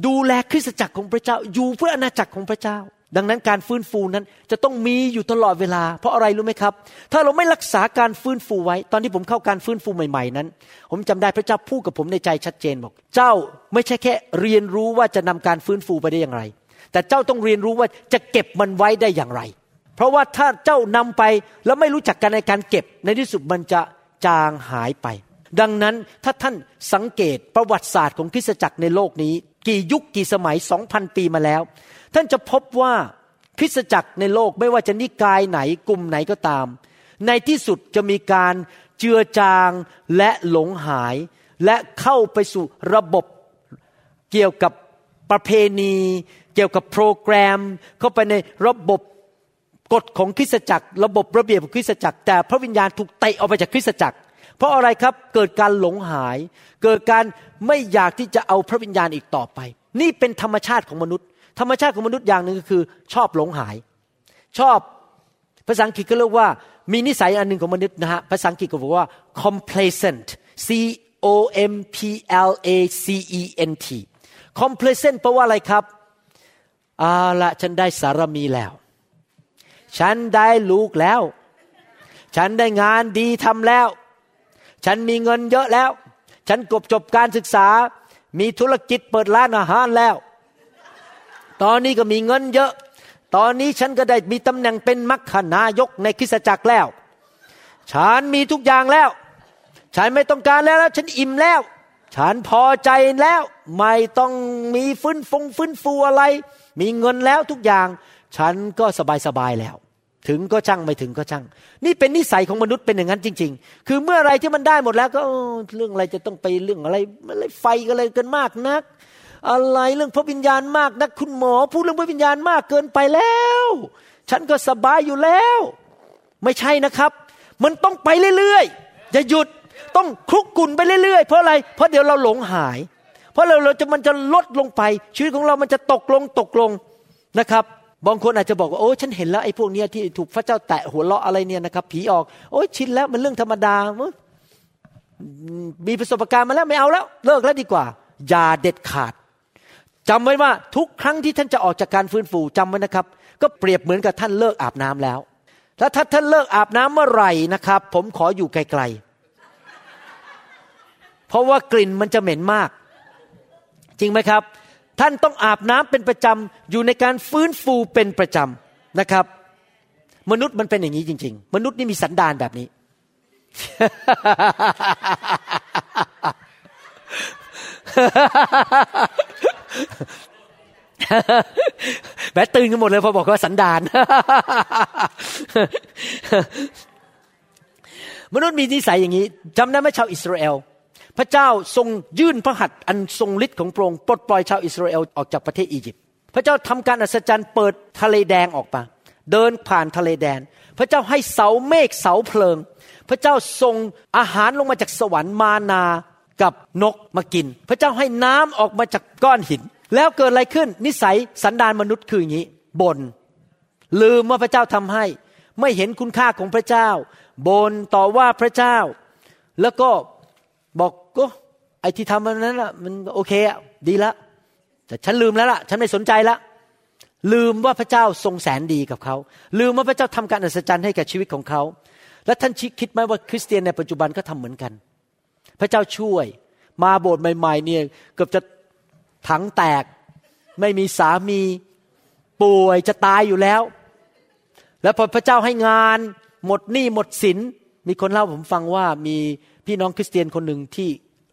ดูแลคริสตจักรของพระเจ้าอยู่เพื่ออาณาจักรของพระเจ้า ดังนั้นการฟื้นฟูนั้นจะต้องมีอยู่ตลอดเวลา เพราะอะไรรู้ไหมครับ ถ้าเราไม่รักษาการฟื้นฟูไว้ ตอนที่ผมเข้าการฟื้นฟูใหม่ๆนั้น ผมจำได้พระเจ้าพูดกับผมในใจชัดเจนบอก เจ้าไม่ใช่แค่เรียนรู้ว่าจะนำการฟื้นฟูไปได้อย่างไร แต่เจ้าต้องเรียนรู้ว่าจะเก็บมันไว้ได้อย่างไร เพราะว่าถ้าเจ้านำไปแล้วไม่รู้จักกันในการเก็บ ในที่สุดมันจะจางหายไป ดังนั้นถ้าท่านสังเกตประวัติศาสตร์ของคริสตจักรในโลกนี้ กี่ยุคกี่สมัยสองพันปีมาแล้ว ท่านจะพบว่าคริสตจักรในโลกไม่ว่าจะนิกายไหนกลุ่มไหนก็ตาม ในที่สุดจะมีการเจือจางและหลงหาย และเข้าไปสู่ระบบเกี่ยวกับประเพณี เกี่ยวกับโปรแกรม เข้าไปในระบบกฎของคริสตจักร ระบบระเบียบของคริสตจักร แต่พระวิญญาณถูกเตะออกไปจากคริสตจักร เพราะอะไรครับเกิดการหลงหาย เกิดการไม่อยากที่จะเอาพระวิญญาณอีกต่อไป นี่เป็นธรรมชาติของมนุษย์ ธรรมชาติของมนุษย์อย่างหนึ่งก็คือ ชอบหลงหาย ชอบภาษาอังกฤษก็เรียกว่ามีนิสัยอันหนึ่งของมนุษย์นะฮะภาษาอังกฤษก็บอกว่า complacent c o m p l a c e n t complacent แปลว่าอะไรครับอาละฉันได้สารมีแล้ว ฉันได้ลูกแล้ว ฉันได้งานดีทำแล้ว ฉันมีเงินเยอะแล้ว ฉันกบจบการศึกษา มีธุรกิจเปิดร้านอาหารแล้ว ตอนนี้ก็มีเงินเยอะ ตอนนี้ฉันก็ได้มีตำแหน่งเป็นมัคคณายกในคริสตจักรแล้ว ฉันมีทุกอย่างแล้ว ฉันไม่ต้องการแล้วแล้วฉันอิ่มแล้ว ฉันพอใจแล้ว ไม่ต้องมีฟื้นฟงฟื้นฟูอะไร มีเงินแล้วทุกอย่าง ฉันก็สบายสบายแล้ว ถึงก็ช่างไม่ถึงก็ช่าง นี่เป็นนิสัยของมนุษย์เป็นอย่างนั้นจริง ๆ คือเมื่อไรที่มันได้หมดแล้วก็เรื่องอะไรจะต้องไปเรื่องอะไรอะไรไฟอะไรกันมากนัก อะไรเรื่องพระวิญญาณมากนักคุณหมอพูดเรื่องพระวิญญาณมากเกินไปแล้ว ฉันก็สบายอยู่แล้ว ไม่ใช่นะครับ มันต้องไปเรื่อยๆอย่าหยุดต้องคลุกกุ่นไปเรื่อยๆ เพราะอะไร เพราะเดี๋ยวเราหลงหาย เพราะเราเราจะมันจะลดลงไป ชีวิตของเรามันจะตกลงตกลงนะครับบางคนอาจจะบอกว่าโอ้ฉันเห็นแล้วไอ้พวกเนี้ยที่ถูกพระเจ้าแตะหัวเราะอะไรเนี่ยนะครับ ผีออกโอ้ยชินแล้วมันเรื่องธรรมดามีประสบการณ์มาแล้วไม่เอาแล้ว เลิกแล้วดีกว่า อย่าเด็ดขาด จำไว้ว่าทุกครั้งที่ท่านจะออกจากการฟื้นฟูจำไว้นะครับ ก็เปรียบเหมือนกับท่านเลิกอาบน้ำแล้วถ้าท่านเลิกอาบน้ำเมื่อไหร่นะครับ ผมขออยู่ไกลๆเพราะว่ากลิ่นมันจะเหม็นมาก จริงไหมครับ ท่านต้องอาบน้ำเป็นประจำอยู่ในการฟื้นฟูเป็นประจำนะครับ มนุษย์มันเป็นอย่างนี้จริง ๆ มนุษย์นี่มีสันดานแบบนี้ แบตื่นกันหมดเลยพอบอกว่าสันดานมนุษย์มีนิสัยอย่างนี้จำได้ไหมชาวอิสราเอล พระเจ้าทรงยื่นพระหัตถ์อันทรงฤทธิ์ของพระองค์ปลดปล่อยชาวอิสราเอลออกจากประเทศอียิปต์พระเจ้าทำการอัศจรรย์เปิดทะเลแดงออกมาเดินผ่านทะเลแดงพระเจ้าให้เสาเมฆเสาเพลิง พระเจ้าทรงอาหารลงมาจากสวรรค์มานา กับนกมากิน พระเจ้าให้น้ำออกมาจากก้อนหิน แล้วเกิดอะไรขึ้น นิสัยสันดานมนุษย์คืออย่างนี้บน่นลืมว่าพระเจ้าทำให้ ไม่เห็นคุณค่าของพระเจ้าบน่นต่อว่าพระเจ้า แล้วก็บอกก็ไอ้ที่ทำมันนั้นละมันโอเคอะดีแล้วแต่ฉันลืมแล้วล่ะ ฉันไม่สนใจละลืมว่าพระเจ้าทรงแสนดีกับเขา ลืมว่าพระเจ้าทำการอัศจรรย์ให้กับชีวิตของเขา และท่านคิดไหมว่าคริสเตียนในปัจจุบันก็ทำเหมือนกัน พระเจ้าช่วย มาโบสถ์ใหม่ ๆ เนี่ยเกือบจะถังแตก ไม่มีสามีป่วยจะตายอยู่แล้ว แล้วพอพระเจ้าให้งานหมดหนี้หมดสิน มีคนเล่าผมฟังว่ามีพี่น้องคริสเตียนคนหนึ่งที่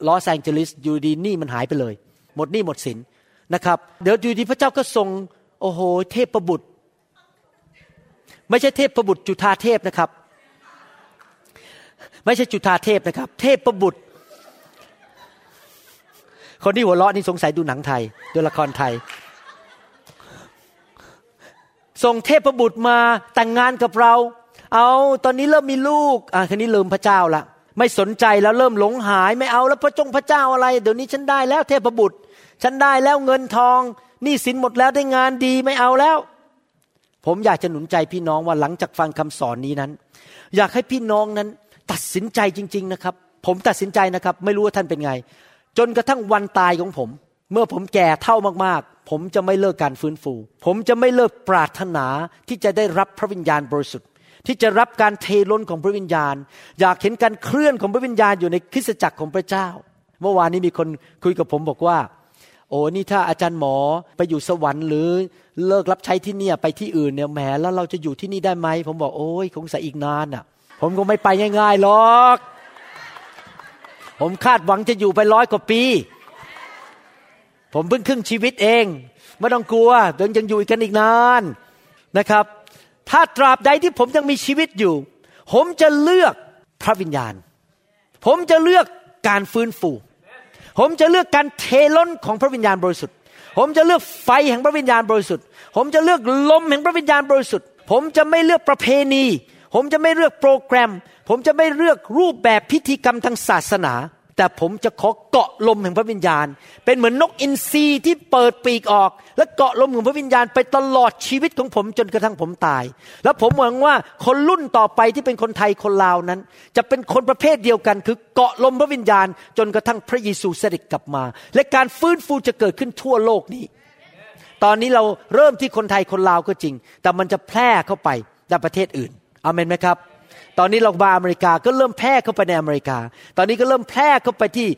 ลอสแองเจลิสอยู่ดีหนี้มันหายไปเลย หมดหนี้หมดสินนะครับ เดี๋ยวอยู่ดีพระเจ้าก็ทรงโอ้โห เทพประบุตร ไม่ใช่เทพประบุตรจุธาเทพนะครับ ไม่ใช่จุธาเทพนะครับ เทพประบุตร คนที่หัวเราะนี่สงสัยดูหนังไทย ดูละครไทย ส่งเทพประบุตรมาแต่งงานกับเรา เอาตอนนี้เริ่มมีลูก อะคันนี้ลืมพระเจ้าละไม่สนใจแล้วเริ่มหลงหายไม่เอาแล้วพระจงพระเจ้าอะไร เดี๋ยวนี้ฉันได้แล้วเทพบุตร ฉันได้แล้วเงินทองนี่สินหมดแล้วได้งานดีไม่เอาแล้ว ผมอยากจะหนุนใจพี่น้องว่าหลังจากฟังคำสอนนี้นั้น อยากให้พี่น้องนั้น ตัดสินใจจริง ๆนะครับ ผมตัดสินใจนะครับ ไม่รู้ว่าท่านเป็นไง จนกระทั่งวันตายของผม เมื่อผมแก่เท่ามากๆ ผมจะไม่เลิกการฟื้นฟู ผมจะไม่เลิกปรารถนาที่จะได้รับพระวิญญาณบริสุทธิ์ ที่จะรับการเทล้นของพระวิญญาณ อยากเห็นการเคลื่อนของพระวิญญาณอยู่ในคริสตจักรของพระเจ้า เมื่อวานนี้มีคนคุยกับผมบอกว่า โอ้นี่ถ้าอาจารย์หมอไปอยู่สวรรค์หรือเลิกรับใช้ที่เนี่ยไปที่อื่นเนี่ยแหมแล้วเราจะอยู่ที่นี่ได้ไหมผมบอกโอ้ยคงจะอีกนานอะ ผมคงไม่ไปง่ายๆหรอก ผมคาดหวังจะอยู่ไปร้อยกว่าปี ผมเพิ่งครึ่งชีวิตเอง ไม่ต้องกลัวเดินยังอยู่กันอีกนานนะครับ ถ้าตราบใดที่ผมยังมีชีวิตอยู่ ผมจะเลือกพระวิญญาณ ผมจะเลือกการฟื้นฟู ผมจะเลือกการเทล้นของพระวิญญาณบริสุทธิ์ ผมจะเลือกไฟแห่งพระวิญญาณบริสุทธิ์ ผมจะเลือกลมแห่งพระวิญญาณบริสุทธิ์ ผมจะไม่เลือกประเพณี ผมจะไม่เลือกโปรแกรม ผมจะไม่เลือกรูปแบบพิธีกรรมทางศาสนา แต่ผมจะขอเกาะลมแห่งพระวิญญาณ เป็นเหมือนนกอินทรีที่เปิดปีกออก และเกาะลมของพระวิญญาณไปตลอดชีวิตของผมจนกระทั่งผมตาย แล้วผมหวังว่าคนรุ่นต่อไปที่เป็นคนไทยคนลาวนั้น จะเป็นคนประเภทเดียวกัน คือเกาะลมพระวิญญาณ จนกระทั่งพระเยซูเสด็จกลับมา และการฟื้นฟูจะเกิดขึ้นทั่วโลกนี้ ตอนนี้เราเริ่มที่คนไทยคนลาวก็จริง แต่มันจะแพร่เข้าไปในประเทศอื่นอเมนไหมครับ ตอนนี้เราบาอเมริกาก็เริ่มแพร่เข้าไปในอเมริกา ตอนนี้ก็เริ่มแพร่เข้าไปที่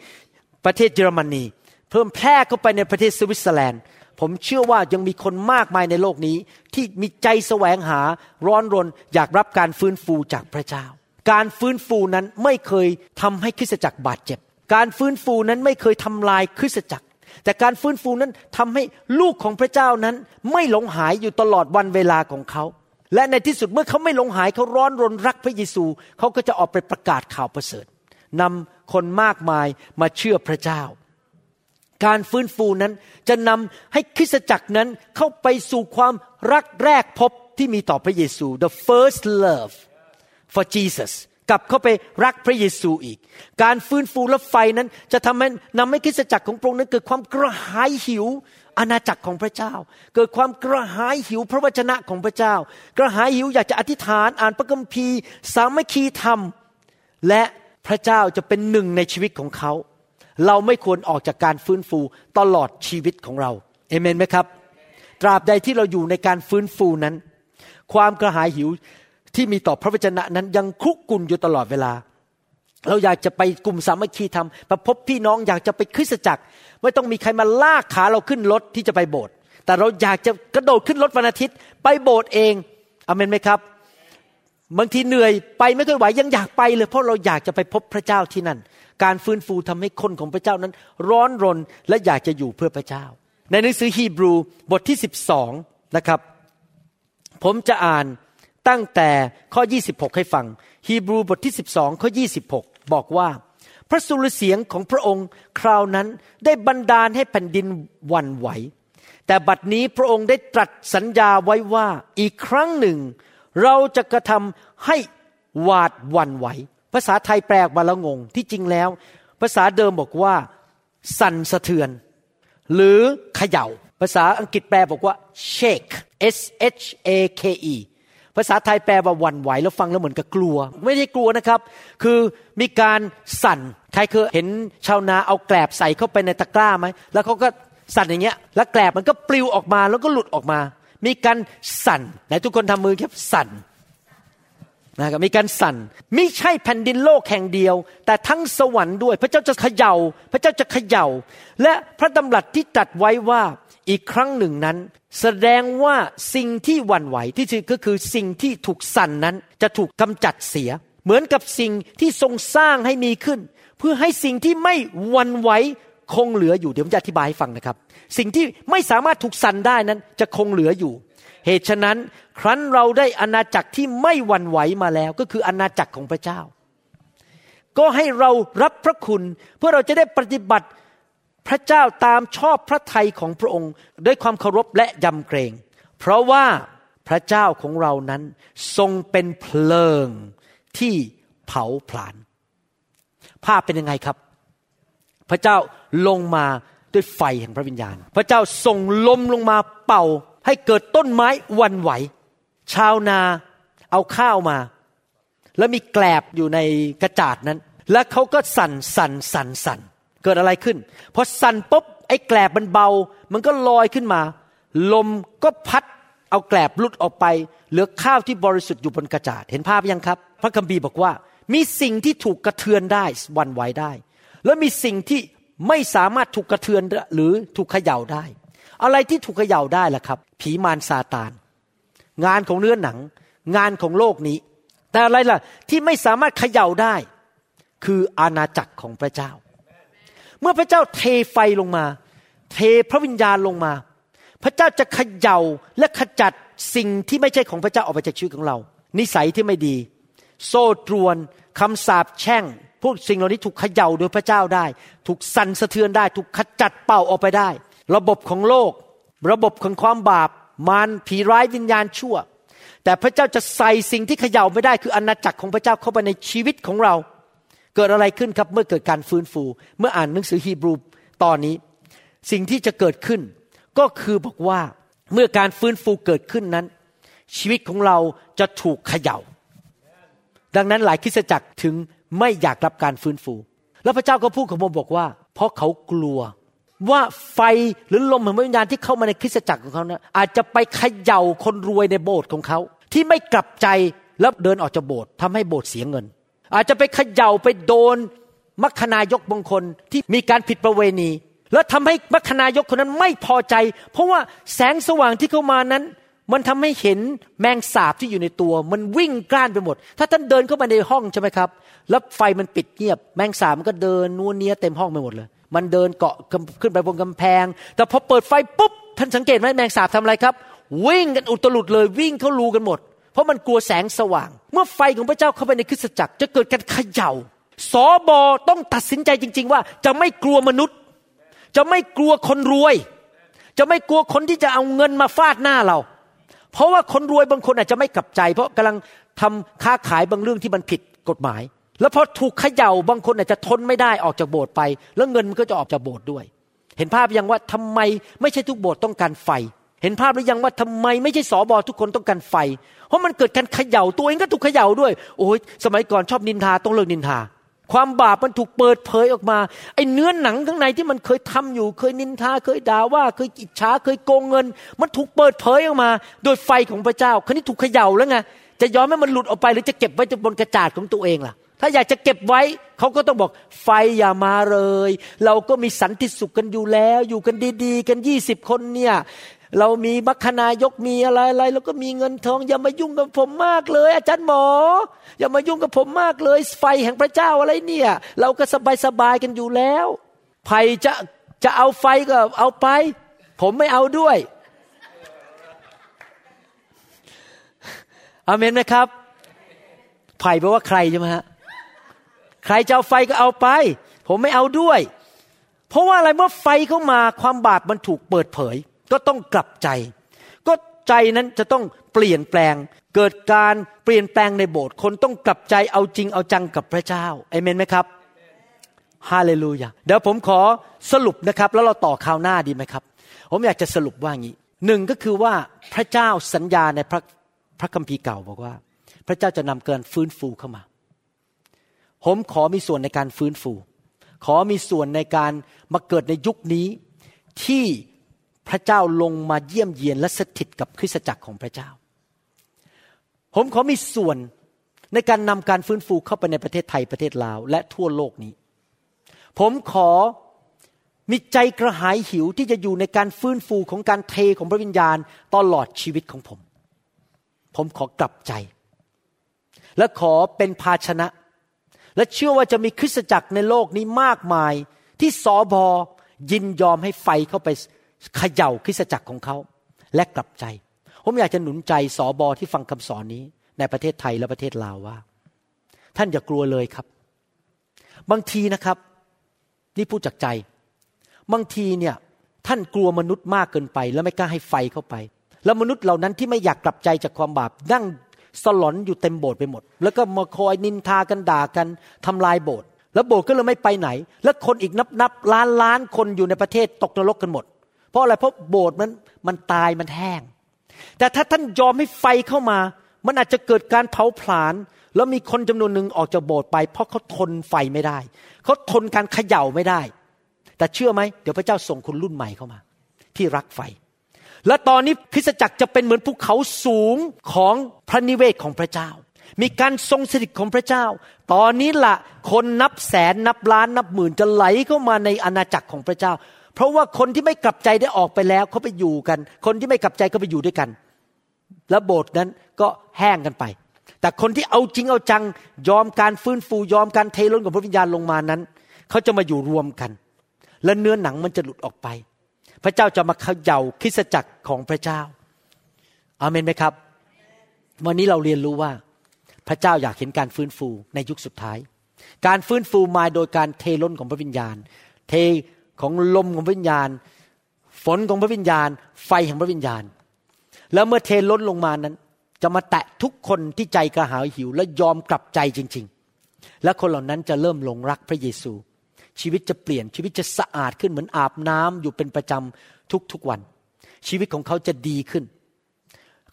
ประเทศเยอรมนี เพิ่มแพร่เข้าไปในประเทศสวิตเซอร์แลนด์ ผมเชื่อว่ายังมีคนมากมายในโลกนี้ ที่มีใจแสวงหาร้อนรนอยากรับการฟื้นฟูจากพระเจ้า การฟื้นฟูนั้นไม่เคยทำให้คริสตจักรบาดเจ็บ การฟื้นฟูนั้นไม่เคยทำลายคริสตจักร แต่การฟื้นฟูนั้นทำให้ลูกของพระเจ้านั้นไม่หลงหายอยู่ตลอดวันเวลาของเขา และในที่สุดเมื่อเขาไม่หลงหายเขาร้อนรนรักพระเยซู เขาก็จะออกไปประกาศข่าวประเสริฐนำคนมากมายมาเชื่อพระเจ้า การฟื้นฟูนั้นจะนำให้คริสตจักรนั้นเข้าไปสู่ความรักแรกพบที่มีต่อพระเยซู the first love for Jesus กลับเข้าไปรักพระเยซูอีก การฟื้นฟูและไฟนั้นจะทำให้นำให้คริสตจักรของพระองค์นั้นเกิดความกระหายหิว อาณาจักรของพระเจ้า เกิดความกระหายหิวพระวจนะของพระเจ้า กระหายหิวอยากจะอธิษฐานอ่านพระคัมภีร์ สามัคคีธรรม และพระเจ้าจะเป็นหนึ่งในชีวิตของเขา เราไม่ควรออกจากการฟื้นฟูตลอดชีวิตของเราเอเมนไหมครับ ตราบใดที่เราอยู่ในการฟื้นฟูนั้น ความกระหายหิวที่มีต่อพระวจนะนั้นยังคุกกุ่นอยู่ตลอดเวลา เราอยากจะไปกลุ่มสามัคคีธรรมไปพบพี่น้องอยากจะไปคริสตจักร ไม่ต้องมีใครมาลากขาเราขึ้นรถที่จะไปโบสถ์แต่เราอยากจะกระโดดขึ้นรถวันอาทิตย์ ไปโบสถ์เองอเมนไหมครับบางทีเหนื่อยไปไม่ค่อยไหวยังอยากไปเลย เพราะเราอยากจะไปพบพระเจ้าที่นั่น การฟื้นฟูทำให้คนของพระเจ้านั้น ร้อนรนและอยากจะอยู่เพื่อพระเจ้า ในหนังสือฮีบรูบทที่ 12 นะครับ ผมจะอ่านตั้งแต่ข้อ 26 ให้ฟังฮีบรูบทที่ 12 ข้อ 26 บอกว่า พระสุรเสียงของพระองค์คราวนั้นได้บันดาลให้แผ่นดินวันไหว แต่บัดนี้พระองค์ได้ตรัสสัญญาไว้ว่าอีกครั้งหนึ่ง เราจะกระทำให้หวาดวันไหว ภาษาไทยแปลมาแล้วงง ที่จริงแล้ว ภาษาเดิมบอกว่า สั่นสะเทือน หรือเขย่า ภาษาอังกฤษแปลบอกว่า shake s h a k e ภาษาไทยแปลว่าวันไหวแล้วฟังแล้วเหมือนกับกลัว ไม่ได้กลัวนะครับ คือมีการสั่นใครเคยเห็นชาวนาเอาแกลบใส่เข้าไปในตะกร้าไหมแล้วเขาก็สั่นอย่างเงี้ย แล้วแกลบมันก็ปลิวออกมาแล้วก็หลุดออกมา มีการสั่นไหนทุกคนทำมือครับสั่นนะครับมีการสั่นไม่ใช่แผ่นดินโลกแห่งเดียว แต่ทั้งสวรรค์ด้วย พระเจ้าจะเขยา่า พระเจ้าจะเขยา่า และพระดำรัสที่ตรัสไว้ว่าอีกครั้งหนึ่งนั้น แสดงว่าสิ่งที่วันไหวที่จริงก็คือสิ่งที่ถูกสั่นนั้นจะถูกกำจัดเสีย เหมือนกับสิ่งที่ทรงสร้างให้มีขึ้น เพื่อให้สิ่งที่ไม่วันไหวคงเหลืออยู่เดี๋ยวผมจะอธิบายให้ฟังนะครับ สิ่งที่ไม่สามารถถูกสั่นได้นั้น จะคงเหลืออยู่ เหตุฉะนั้นครั้นเราได้อาณาจักรที่ไม่วันไหวมาแล้ว ก็คืออาณาจักรของพระเจ้า ก็ให้เรารับพระคุณ เพื่อเราจะได้ปฏิบัติ พระเจ้าตามชอบพระทัยของพระองค์ด้วยความเคารพและยำเกรง เพราะว่าพระเจ้าของเรานั้นทรงเป็นเพลิงที่เผาผลาญภาพเป็นยังไงครับ พระเจ้าลงมาด้วยไฟแห่งพระวิญญาณ พระเจ้าส่งลมลงมาเป่า ให้เกิดต้นไม้วันไหว ชาวนาเอาข้าวมา แล้วมีแกลบอยู่ในกระจาดนั้น แล้วเขาก็สั่นสั่นสั่นสั่น เกิดอะไรขึ้นพอสั่นปุ๊บไอ้แกลบมันเบา มันก็ลอยขึ้นมา ลมก็พัดเอาแกลบลุดออกไป เหลือข้าวที่บริสุทธิ์อยู่บนกระจาดเห็นภาพยังครับ พระคัมภีร์บอกว่า มีสิ่งที่ถูกกระเทือนได้วันไหวได้ แล้วมีสิ่งที่ไม่สามารถถูกกระเทือนหรือถูกเขย่าได้ อะไรที่ถูกเขย่าได้ล่ะครับ ผีมารซาตาน งานของเนื้อหนัง งานของโลกนี้ แต่อะไรล่ะที่ไม่สามารถเขย่าได้ คืออาณาจักรของพระเจ้า เมื่อพระเจ้าเทไฟลงมา เทพระวิญญาณลงมา พระเจ้าจะเขย่าและขจัดสิ่งที่ไม่ใช่ของพระเจ้าออกไปจากชีวิตของเรา นิสัยที่ไม่ดี โซ่ตรวนคำสาปแช่ง พวกสิ่งเหล่านี้ถูกเขย่าโดยพระเจ้าได้ ถูกสั่นสะเทือนได้ ถูกขจัดเป่าออกไปได้ ระบบของโลก ระบบของความบาปมารผีร้ายวิญญาณชั่ว แต่พระเจ้าจะใส่สิ่งที่เขย่าไม่ได้คืออาณาจักรของพระเจ้าเข้าไปในชีวิตของเรา เกิดอะไรขึ้นครับเมื่อเกิดการฟื้นฟู เมื่ออ่านหนังสือฮีบรูตอนนี้ สิ่งที่จะเกิดขึ้น ก็คือบอกว่าเมื่อการฟื้นฟูเกิดขึ้นนั้น ชีวิตของเราจะถูกเขยา่า ดังนั้นหลายคริสตจักรถึงไม่อยากรับการฟื้นฟู แล้วพระเจ้าก็พูดกับผมบอกว่า เพราะเขากลัวว่าไฟหรือลมแห่งวิญญาณที่เข้ามาในคริสตจักรของเขานะอาจจะไปเขย่าคนรวยในโบสถ์ของเขา ที่ไม่กลับใจแล้วเดินออกจากโบสถ์ทำให้โบสถ์เสียเงิน อาจจะไปเขย่าไปโดนมัคคณายกบางคนที่มีการผิดประเวณี แล้วทำให้มัคคณายกคนนั้นไม่พอใจ เพราะว่าแสงสว่างที่เข้ามานั้น มันทำให้เห็นแมงสาบที่อยู่ในตัว มันวิ่งกล้านไปหมด ถ้าท่านเดินเข้ามาในห้องใช่ไหมครับ แล้วไฟมันปิดเงียบ แมงสาบมันก็เดินนัวเนียเต็มห้องไปหมดเลย มันเดินเกาะขึ้นไปบนกำแพง แต่พอเปิดไฟปุ๊บท่านสังเกตไหมแมงสาบทำอะไรครับ วิ่งกันอุตลุดเลยวิ่งเข้ารูกันหมด เพราะมันกลัวแสงสว่าง เมื่อไฟของพระเจ้าเข้าไปในคริสตจักร จะเกิดการเขย่าสอบอต้องตัดสินใจจริง ๆ ว่าจะไม่กลัวมนุษย์ จะไม่กลัวคนรวย จะไม่กลัวคนที่จะเอาเงินมาฟาดหน้าเรา เพราะว่าคนรวยบางคนอาจจะไม่กลับใจ เพราะกำลังทำค้าขายบางเรื่องที่มันผิดกฎหมาย แล้วพอถูกเขย่าบางคนอาจจะทนไม่ได้ออกจากโบสถ์ไป แล้วเงินมันก็จะออกจากโบสถ์ด้วย เห็นภาพยังว่าทำไมไม่ใช่ทุกโบสถ์ต้องการไฟ เห็นภาพหรือยังว่าทำไมไม่ใช่สอบอทุกคนต้องการไฟ เพราะมันเกิดการเขย่าตัวเองก็ถูกเขย่าด้วย โอ้ยสมัยก่อนชอบนินทาต้องเลิกนินทา ความบาปมันถูกเปิดเผยออกมาไอ้เนื้อหนังข้างในที่มันเคยทำอยู่ เคยนินทาเคยด่าว่า เคยอิจฉาเคยโกงเงิน มันถูกเปิดเผยออกมา โดยไฟของพระเจ้าคราวนี้ถูกเขย่าแล้วไงจะยอมให้มันหลุดออกไปหรือจะเก็บไว้บนกระจาดของตัวเองล่ะ ถ้าอยากจะเก็บไว้เขาก็ต้องบอกไฟอย่ามาเลย เราก็มีสันติสุขกันอยู่แล้ว อยู่กันดี ๆ กันยี่สิบคนเนี่ย เรามีมัคคณายกมีอะไรอะไรแล้วก็มีเงินทอง อย่ามายุ่งกับผมมากเลย อาจารย์หมอ อย่ามายุ่งกับผมมากเลย ไฟแห่งพระเจ้าอะไรเนี่ย เราก็สบายสบายกันอยู่แล้วไผ่จะจะเอาไฟก็เอาไป ผมไม่เอาด้วยอเมนไหมครับไผ่แปลว่าใครใช่ไหมฮะใครจะเอาไฟก็เอาไป ผมไม่เอาด้วย เพราะว่าอะไรเมื่อไฟเข้ามาความบาปมันถูกเปิดเผย ก็ต้องกลับใจ ก็ใจนั้นจะต้องเปลี่ยนแปลง เกิดการเปลี่ยนแปลงในโบสถ์คนต้องกลับใจเอาจริงเอาจังกับพระเจ้าเอเมนไหมครับฮาเลลูยาเดี๋ยวผมขอสรุปนะครับ แล้วเราต่อข่าวหน้าดีไหมครับ ผมอยากจะสรุปว่างี้หนึ่งก็คือว่าพระเจ้าสัญญาในพระพระคัมภีร์เก่าบอกว่า พระเจ้าจะนำเกินฟื้นฟูเข้ามา ผมขอมีส่วนในการฟื้นฟู ขอมีส่วนในการมาเกิดในยุคนี้ที่ พระเจ้าลงมาเยี่ยมเยียนและสถิตกับคริสตจักรของพระเจ้า ผมขอมีส่วนในการนำการฟื้นฟูเข้าไปในประเทศไทยประเทศลาว และทั่วโลกนี้ ผมขอมีใจกระหายหิวที่จะอยู่ในการฟื้นฟูของการเทของพระวิญญาณตลอดชีวิตของผม ผมขอกลับใจ และขอเป็นภาชนะ และเชื่อว่าจะมีคริสตจักรในโลกนี้มากมาย ที่สอบอยินยอมให้ไฟเข้าไป เขย่าคริสตจักรของเขาและกลับใจ ผมอยากจะหนุนใจสอบอที่ฟังคำสอนนี้ ในประเทศไทยและประเทศลาวว่า ท่านอย่ากลัวเลยครับ บางทีนะครับ นี่พูดจากใจ บางทีเนี่ยท่านกลัวมนุษย์มากเกินไป แล้วไม่กล้าให้ไฟเข้าไป แล้วมนุษย์เหล่านั้นที่ไม่อยากกลับใจจากความบาปนั่งสลอนอยู่เต็มโบสถ์ไปหมด แล้วก็มาคอยนินทากันด่ากันทำลายโบสถ์แล้วโบสถ์ก็เลยไม่ไปไหน แล้วคนอีกนับนับล้านล้านคนอยู่ในประเทศตกนรกกันหมด ราะอะไรเพราะโบสถ์มันมันตายมันแห้ง แต่ถ้าท่านยอมให้ไฟเข้ามา มันอาจจะเกิดการเผาผลาญแล้วมีคนจำนวนหนึ่งออกจากโบสถ์ไป เพราะเขาทนไฟไม่ได้เขาทนการเขย่าไม่ได้ แต่เชื่อไหมเดี๋ยวพระเจ้าส่งคนรุ่นใหม่เข้ามา ที่รักไฟ และตอนนี้คริสตจักรจะเป็นเหมือนภูเขาสูงของพระนิเวศของพระเจ้า มีการทรงสถิตของพระเจ้า ตอนนี้ละคนนับแสนนับล้านนับหมื่นจะไหลเข้ามาในอาณาจักรของพระเจ้า เพราะว่าคนที่ไม่กลับใจได้ออกไปแล้วเขาไปอยู่กัน คนที่ไม่กลับใจก็ไปอยู่ด้วยกัน แล้วโบสถ์นั้นก็แห้งกันไป แต่คนที่เอาจริงเอาจังยอมการฟื้นฟูยอมการเทล้นของพระวิญญาณลงมานั้นเขาจะมาอยู่รวมกัน และเนื้อหนังมันจะหลุดออกไป พระเจ้าจะมาเขย่าคริสจักรของพระเจ้าอาเมนไหมครับ วันนี้เราเรียนรู้ว่าพระเจ้าอยากเห็นการฟื้นฟูในยุคสุดท้าย การฟื้นฟูมาโดยการเทล้นของพระวิญญาณ เท ของลมของพระวิญญาณ ฝนของพระวิญญาณ ไฟแห่งพระวิญญาณ แล้วเมื่อเทล้นลงมานั้น จะมาแตะทุกคนที่ใจกระหายหิว และยอมกลับใจจริง ๆ และคนเหล่านั้นจะเริ่มหลงรักพระเยซู ชีวิตจะเปลี่ยนชีวิตจะสะอาดขึ้นเหมือนอาบน้ำอยู่เป็นประจำทุกๆวัน ชีวิตของเขาจะดีขึ้น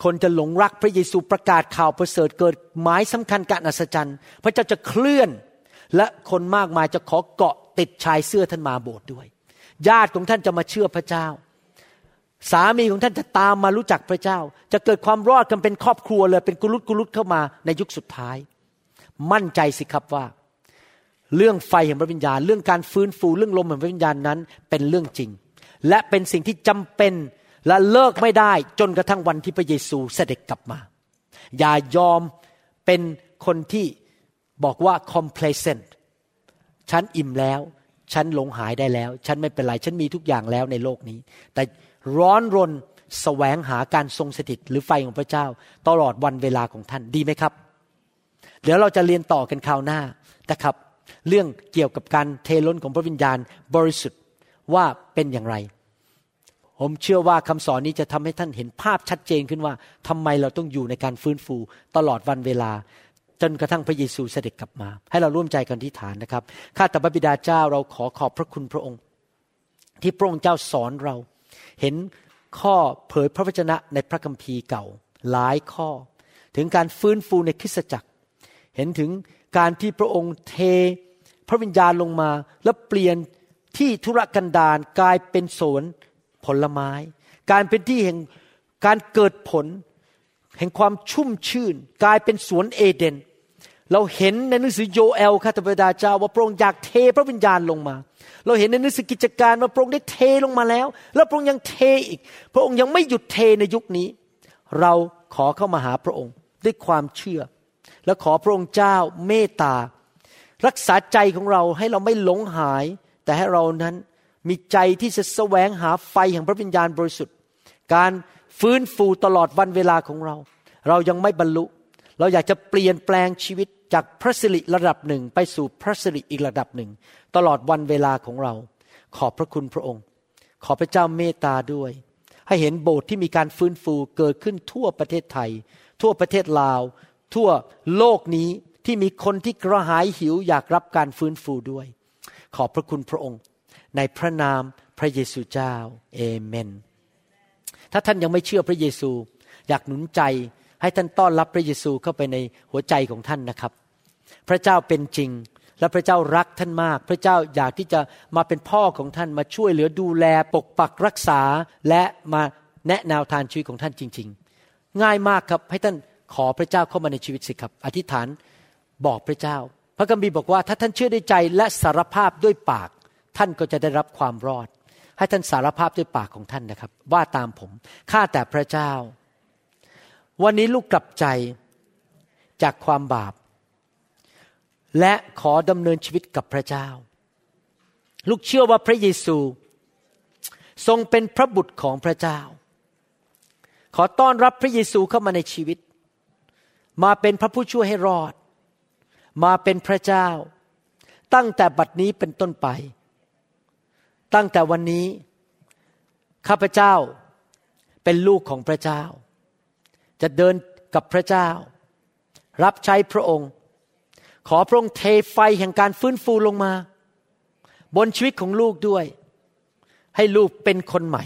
คนจะหลงรักพระเยซูประกาศข่าวประเสริฐเกิดหมายสำคัญการอัศจรรย์พระเจ้าจะเคลื่อนและคนมากมายจะขอเกาะติดชายเสื้อท่านมาโบสถ์ด้วย ญาติของท่านจะมาเชื่อพระเจ้า สามีของท่านจะตามมารู้จักพระเจ้า จะเกิดความรอดกันเป็นครอบครัวเลยเป็นกุลุตกุลุตเข้ามาในยุคสุดท้าย มั่นใจสิครับว่า เรื่องไฟแห่งพระวิญญาณ เรื่องการฟื้นฟูเรื่องลมแห่งพระวิญญาณนั้น เป็นเรื่องจริง และเป็นสิ่งที่จำเป็นและเลิกไม่ได้จนกระทั่งวันที่พระเยซูเสด็จกลับมา อย่ายอมเป็นคนที่บอกว่า complacent ฉันอิ่มแล้ว ฉันหลงหายได้แล้ว ฉันไม่เป็นไร ฉันมีทุกอย่างแล้วในโลกนี้ แต่ร้อนรนสแสวงหาการทรงสถิตหรือไฟของพระเจ้า ตลอดวันเวลาของท่านดีไหมครับ เดี๋ยวเราจะเรียนต่อกันคราวหน้านะครับ เรื่องเกี่ยวกับการเทล้นของพระวิญญาณบริสุทธิ์ว่าเป็นอย่างไร ผมเชื่อว่าคำสอนนี้จะทำให้ท่านเห็นภาพชัดเจนขึ้นว่าทำไมเราต้องอยู่ในการฟื้นฟูตลอดวันเวลา จนกระทั่งพระเยซูเสด็จกลับมา ให้เราร่วมใจกันที่ฐานนะครับข้าแต่พระบิดาเจ้าเราขอขอบพระคุณพระองค์ ที่พระองค์เจ้าสอนเรา เห็นข้อเผยพระวจนะในพระคัมภีร์เก่าหลายข้อ ถึงการฟื้นฟูในคริสตจักร เห็นถึงการที่พระองค์เทพระวิญญาณลงมา แล้วเปลี่ยนที่ธุรกันดารกลายเป็นสวนผลไม้ การเป็นที่แห่งการเกิดผล แห่งความชุ่มชื่น กลายเป็นสวนเอเดน เราเห็นในหนังสือโยเอลข้าแต่พระบิดาเจ้าว่าพระองค์อยากเทพระวิญญาณลงมา เราเห็นในหนังสือกิจการว่าพระองค์ได้เทลงมาแล้ว แล้วพระองค์ยังเทอีก พระองค์ยังไม่หยุดเทในยุคนี้ เราขอเข้ามาหาพระองค์ด้วยความเชื่อ และขอพระองค์เจ้าเมตตา รักษาใจของเราให้เราไม่หลงหาย แต่ให้เรานั้นมีใจที่จะแสวงหาไฟแห่งพระวิญญาณบริสุทธิ์ การฟื้นฟูตลอดวันเวลาของเรา เรายังไม่บรรลุ เราอยากจะเปลี่ยนแปลงชีวิตจากพระสิริระดับหนึ่งไปสู่พระสิริอีกระดับหนึ่ง ตลอดวันเวลาของเรา ขอบพระคุณพระองค์ ขอพระเจ้าเมตตาด้วย ให้เห็นโบสถ์ที่มีการฟื้นฟูเกิดขึ้นทั่วประเทศไทย ทั่วประเทศลาว ทั่วโลกนี้ที่มีคนที่กระหายหิวอยากรับการฟื้นฟูด้วย ขอบพระคุณพระองค์ ในพระนามพระเยซูเจ้าเอเมน ถ้าท่านยังไม่เชื่อพระเยซู อยากหนุนใจ ให้ท่านต้อนรับพระเยซูเข้าไปในหัวใจของท่านนะครับ พระเจ้าเป็นจริงและพระเจ้ารักท่านมาก พระเจ้าอยากที่จะมาเป็นพ่อของท่านมาช่วยเหลือดูแลปกปักรักษาและมาแนะแนวทางชีวิตของท่านจริง ๆ ง่ายมากครับให้ท่านขอพระเจ้าเข้ามาในชีวิตสิครับ อธิษฐานบอกพระเจ้า พระคัมภีร์บอกว่าถ้าท่านเชื่อด้วยใจและสารภาพด้วยปาก ท่านก็จะได้รับความรอด ให้ท่านสารภาพด้วยปากของท่านนะครับ ว่าตามผมข้าแต่พระเจ้า วันนี้ลูกกลับใจจากความบาป และขอดำเนินชีวิตกับพระเจ้า ลูกเชื่อว่าพระเยซู ทรงเป็นพระบุตรของพระเจ้า ขอต้อนรับพระเยซูเข้ามาในชีวิต มาเป็นพระผู้ช่วยให้รอด มาเป็นพระเจ้า ตั้งแต่บัดนี้เป็นต้นไป ตั้งแต่วันนี้ ข้าพเจ้าเป็นลูกของพระเจ้า จะเดินกับพระเจ้า รับใช้พระองค์ ขอพระองค์เทไฟแห่งการฟื้นฟูลงมา บนชีวิตของลูกด้วย ให้ลูกเป็นคนใหม่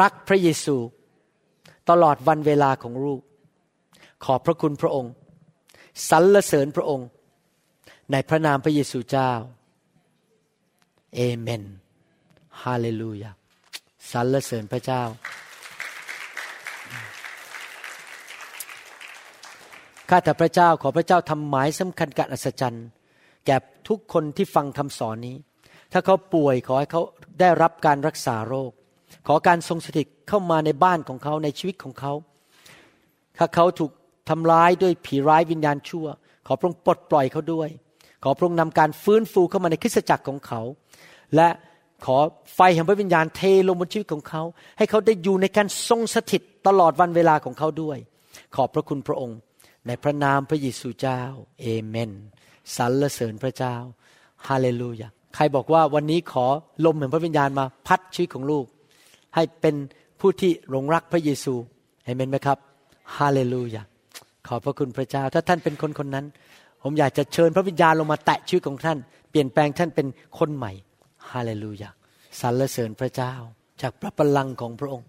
รักพระเยซู ตลอดวันเวลาของลูก ขอบพระคุณพระองค์สรรเสริญพระองค์ ในพระนามพระเยซูเจ้า เอเมน ฮาเลลูยาสรรเสริญพระเจ้า ข้าแต่พระเจ้าขอพระเจ้าทำหมายสำคัญการอัศจรรย์ แก่ทุกคนที่ฟังคำสอนนี้ ถ้าเขาป่วยขอให้เขาได้รับการรักษาโรค ขอการทรงสถิตเข้ามาในบ้านของเขาในชีวิตของเขา ถ้าเขาถูกทำร้ายด้วยผีร้ายวิญญาณชั่ว ขอพระองค์ปลดปล่อยเขาด้วย ขอพระองค์นำการฟื้นฟูเข้ามาในคริสตจักรของเขา และขอไฟแห่งพระวิญญาณเทลงบนชีวิตของเขา ให้เขาได้อยู่ในการทรงสถิตตลอดวันเวลาของเขาด้วย ขอบพระคุณพระองค์ ในพระนามพระเยซูเจ้าเอเมนสรรเสริญพระเจ้าฮาเลลูยาใครบอกว่าวันนี้ขอลมแห่งพระวิญญาณมาพัดชีวิตของลูก ให้เป็นผู้ที่หลงรักพระเยซูเอเมนไหมครับฮาเลลูยาขอบพระคุณพระเจ้า ถ้าท่านเป็นคนคนนั้น ผมอยากจะเชิญพระวิญญาณลงมาแตะชีวิตของท่าน เปลี่ยนแปลงท่านเป็นคนใหม่ฮาเลลูยาสรรเสริญพระเจ้า จากพระบัลลังก์ของพระองค์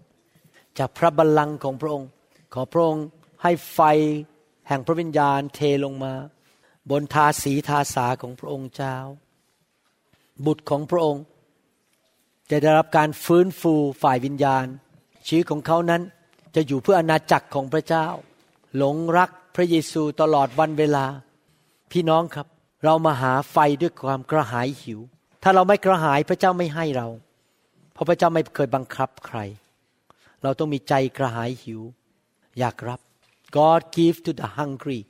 จากพระบัลลังก์ของพระองค์ ขอพระองค์ให้ไฟ แห่งพระวิญญาณเทลงมา บนทาสีทาสาของพระองค์เจ้า บุตรของพระองค์จะได้รับการฟื้นฟูฝ่ายวิญญาณ ชีวิตของเขานั้นจะอยู่เพื่ออนาจักรของพระเจ้า หลงรักพระเยซูตลอดวันเวลา พี่น้องครับ เรามาหาไฟด้วยความกระหายหิว ถ้าเราไม่กระหายพระเจ้าไม่ให้เรา เพราะพระเจ้าไม่เคยบังคับใคร เราต้องมีใจกระหายหิว อยากรับ God give to the hungry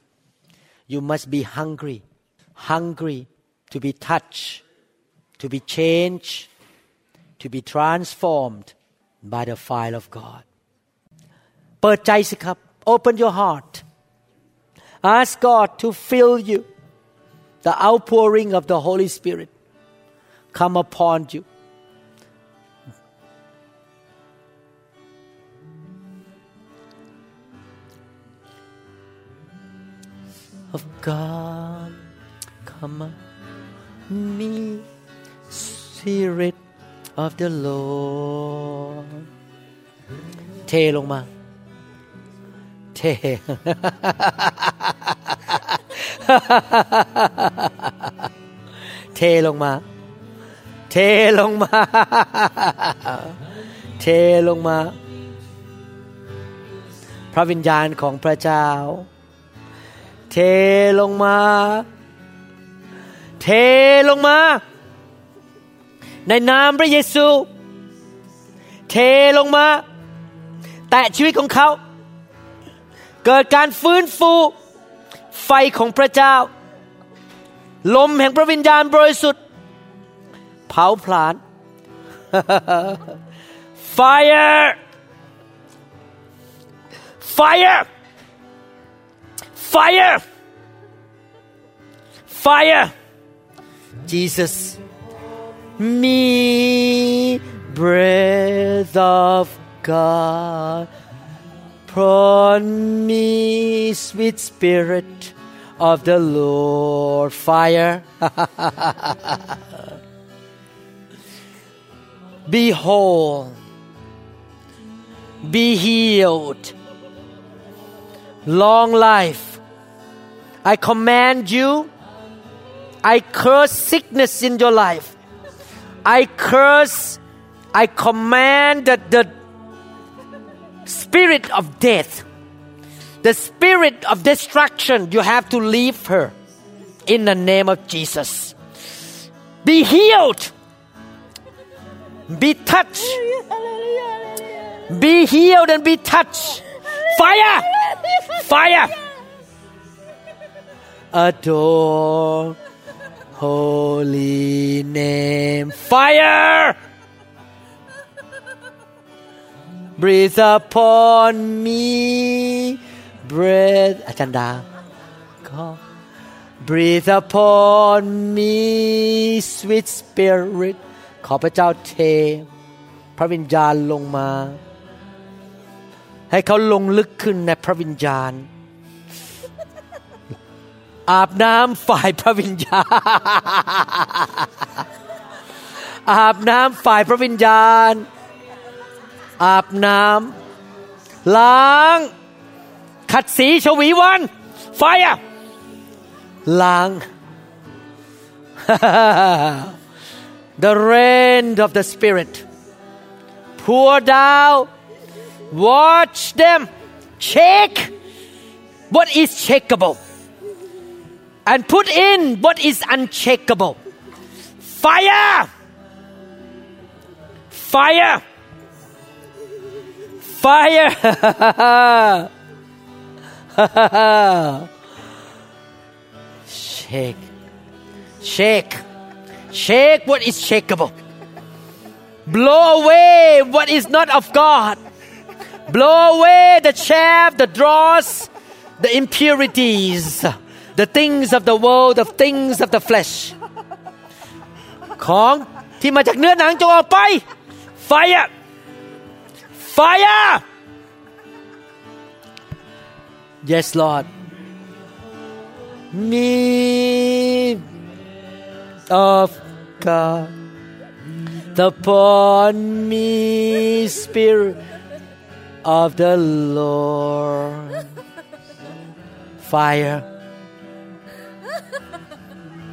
you must be hungry hungry to be touched to be changed to be transformed by the fire of God เปิดใจสิครับ open your heart ask God to fill you the outpouring of the Holy Spirit come upon you Of God come on me Spirit of the Lord เทลงมา เท เทลงมา เทลงมา เทลงมา พระวิญญาณของพระเจ้า เทลงมา เทลงมา ในนามพระเยซู เทลงมา แตะชีวิตของเขา เกิดการฟื้นฟู ไฟของพระเจ้า ลมแห่งพระวิญญาณบริสุทธิ์ เผาผลาญ fire fire fire! Fire! Jesus me breath of God upon me sweet spirit of the Lord. Fire. (laughs) Be whole. Be healed. Long life I command you I curse sickness in your life. I curse I command that the spirit of death the spirit of destruction you have to leave her in the name of Jesus. Be healed. Be touched. Be healed and be touched. Fire. Fire adore holy name fire breathe upon me breath อาจารย์ดาก็ breathe upon me sweet spirit ขอพระเจ้าเท พระวิญญาณลงมา ให้เขาลงลึกขึ้นในพระวิญญาณ อาบน้ำฝ่ายพระวิญญาณ อาบน้ำฝ่ายพระวิญญาณ อาบน้ำล้าง ขัดสีชวีวัน ไฟอะล้าง (laughs) the rain of the Spirit pour down watch them shake what is shakeable and put in what is unshakable. Fire! Fire! Fire! (laughs) Shake. Shake. Shake what is shakeable blow away what is not of God. Blow away the chaff the dross the impurities the things of the world the things of the flesh ของที่มาจากเนื้อหนังจงออกไป fire fire yes Lord me of God upon me spirit of the Lord fire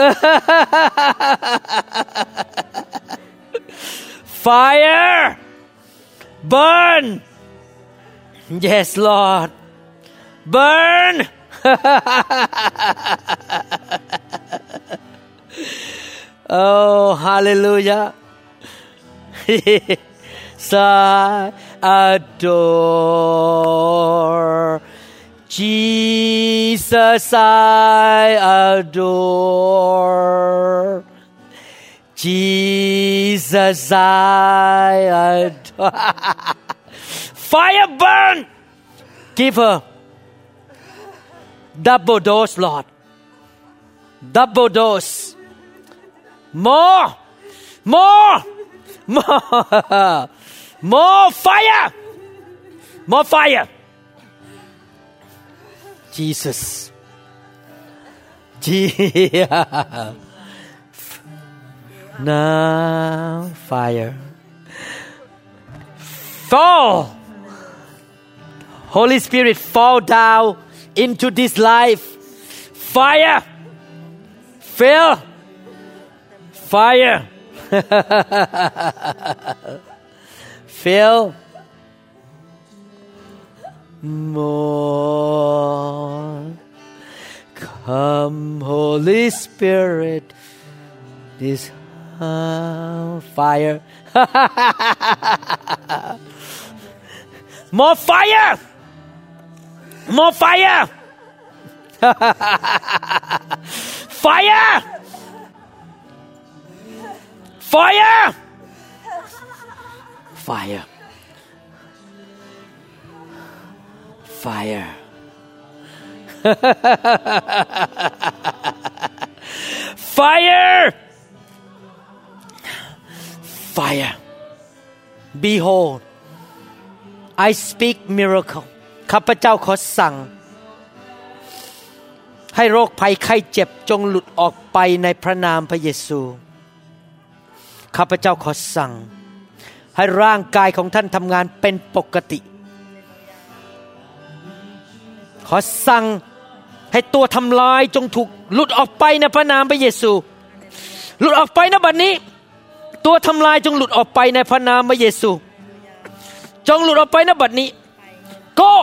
(laughs) fire! Burn! Yes Lord. Burn! (laughs) Oh hallelujah. (laughs) I adore Jesus I adore. Jesus I adore. (laughs) Fire burn! Give her. Double dose Lord. Double dose. More. More. More (laughs) more fire. More fire Jesus Jesus. (laughs) Now, fire. Fall. Holy Spirit, fall down into this life. Fire. Fill. Fire. (laughs) Fill. More. Come, Holy Spirit. This uh, fire. (laughs) More fire! More fire! (laughs) fire! Fire! Fire. Fire. Fire! Fire. Behold, I speak miracle ข้าพเจ้าขอสั่ง ให้โรคภัยไข้เจ็บจงหลุดออกไปในพระนามพระเยซู ข้าพเจ้าขอสั่ง ให้ร่างกายของท่านทำงานเป็นปกติ ขอสั่งให้ตัวทำลายจงถูกหลุดออกไปในพระนามพระเยซู หลุดออกไปนะบัดนี้ ตัวทำลายจงหลุดออกไปในพระนามพระเยซู จงหลุดออกไปนะบัดนี้ go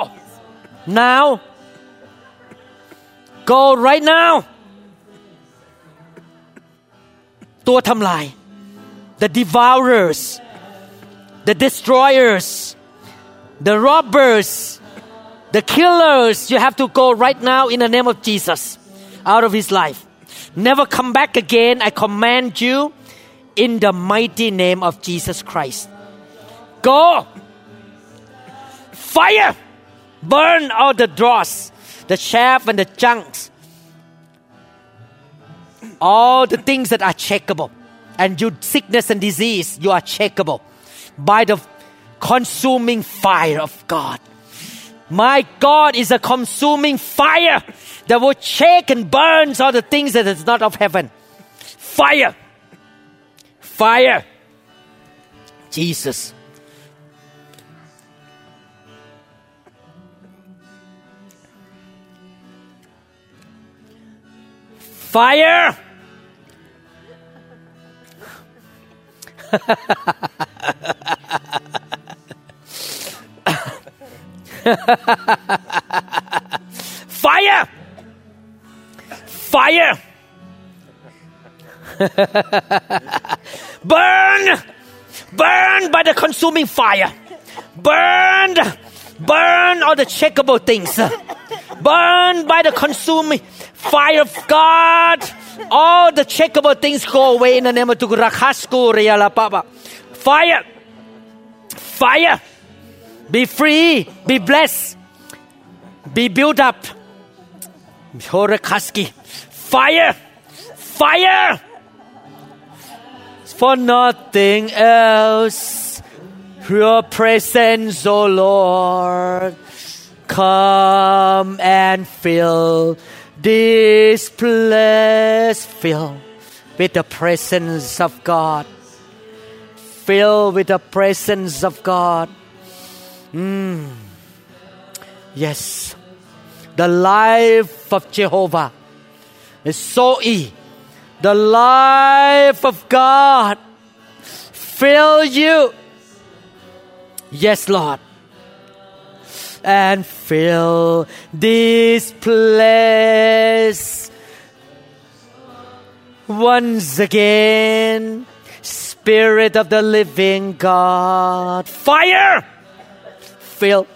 now go right now ตัวทำลาย the devourers the destroyers the robbers the killers you have to go right now in the name of Jesus out of his life. Never come back again. I command you in the mighty name of Jesus Christ. Go. Fire. Burn all the dross the chaff and the junks. All the things that are checkable. And your sickness and disease you are checkable by the consuming fire of God my God is a consuming fire that will shake and burns all the things that is not of heaven. Fire. Fire. Jesus. Fire (laughs) fire! Fire! Burn! Burn by the consuming fire. Burned burn all the checkable things. Burn by the consuming fire of God. All the checkable things go away in the name of Jesus fire! Fire be free be blessed be built up. Horakaski fire fire. For nothing else your presence O Lord come and fill this place. Fill with the presence of God. Fill with the presence of God mm. yes the life of Jehovah is so e the life of God fill you yes Lord and fill this place once again. Spirit of the living God, fire! Fill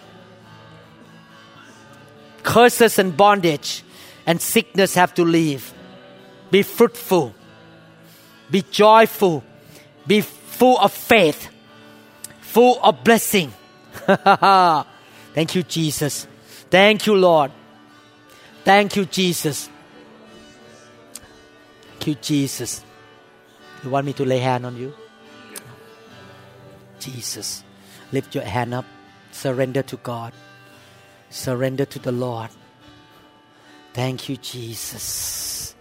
curses and bondage and sickness have to leave. Be fruitful, be joyful, be full of faith, full of blessing. (laughs) Thank you, Jesus. Thank you, Lord. Thank you, Jesus. Thank you, Jesus. You want me to lay hand on you? Jesus. Lift your hand up. Surrender to God. Surrender to the Lord. Thank you, Jesus.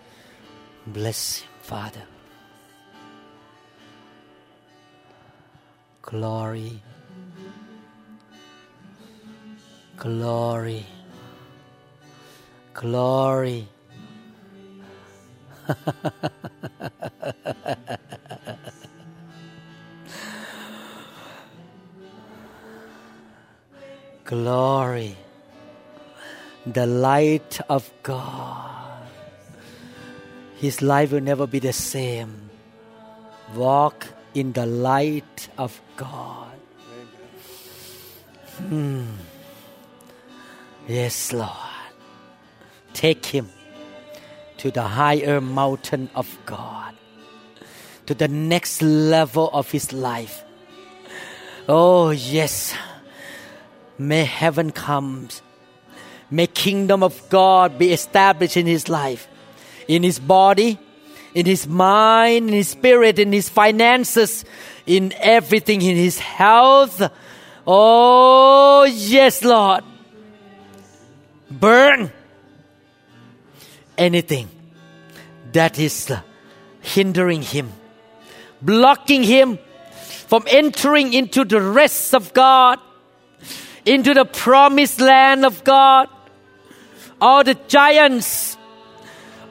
Bless him, Father. Glory. Glory. Glory. (laughs) Glory. The light of God. His life will never be the same. Walk in the light of God. Hmm. Yes, Lord. Take him to the higher mountain of God, to the next level of his life. Oh, yes. May heaven come. May kingdom of God be established in his life, in his body, in his mind, in his spirit, in his finances, in everything, in his health. Oh, yes, Lord. Burn anything that is hindering him, blocking him from entering into the rest of God, into the promised land of God. All the giants,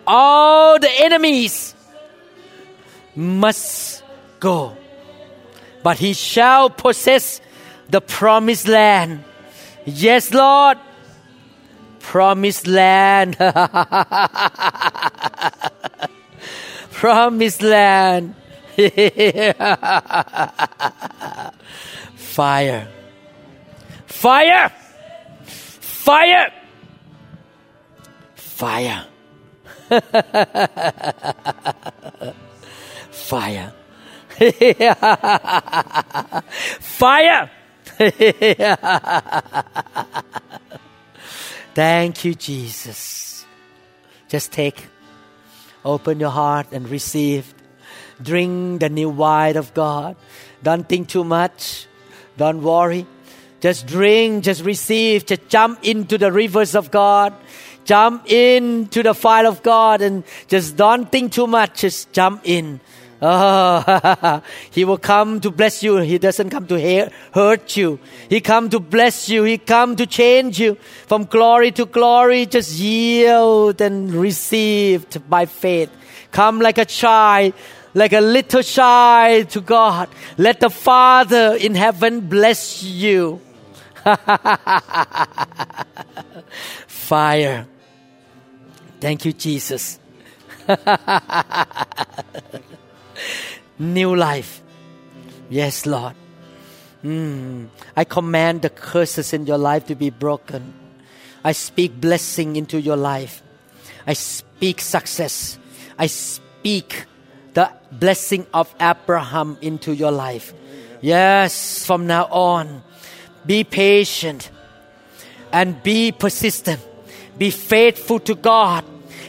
all the enemies must go, but he shall possess the promised land. Yes, Lord promised land. (laughs) promised land. (laughs) Fire. Fire. Fire. Fire. Fire. Fire. Thank you, Jesus. Just take, open your heart and receive. Drink the new wine of God. Don't think too much. Don't worry. Just drink, just receive, just jump into the rivers of God. Jump into the fire of God and just don't think too much. Just jump in. Oh, (laughs) he will come to bless you. He doesn't come to hurt you. He come to bless you. He come to change you from glory to glory. Just yield and receive by faith. Come like a child, like a little child to God. Let the Father in heaven bless you. (laughs) Fire. Thank you, Jesus. (laughs) New life. Yes, Lord. Mm. I command the curses in your life to be broken. I speak blessing into your life. I speak success. I speak the blessing of Abraham into your life. Yes, from now on, be patient and be persistent. Be faithful to God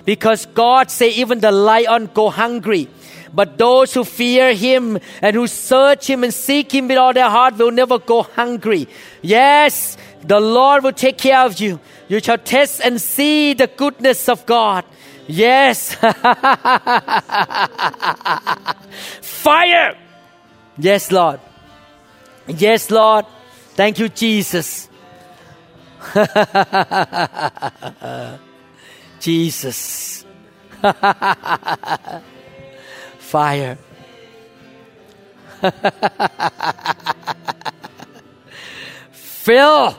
because God say even the lion go hungry but those who fear Him and who search Him and seek Him with all their heart will never go hungry. Yes, the Lord will take care of you. You shall test and see the goodness of God. Yes. (laughs) Fire. Yes, Lord. Yes, Lord. Thank you, Jesus. (laughs) Jesus (laughs) fire. (laughs) Fill.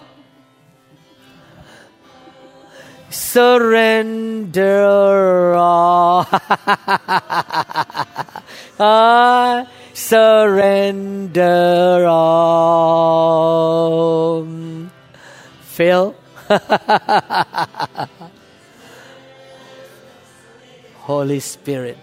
Surrender all. I ah. Surrender all. Fill. (laughs) Holy Spirit.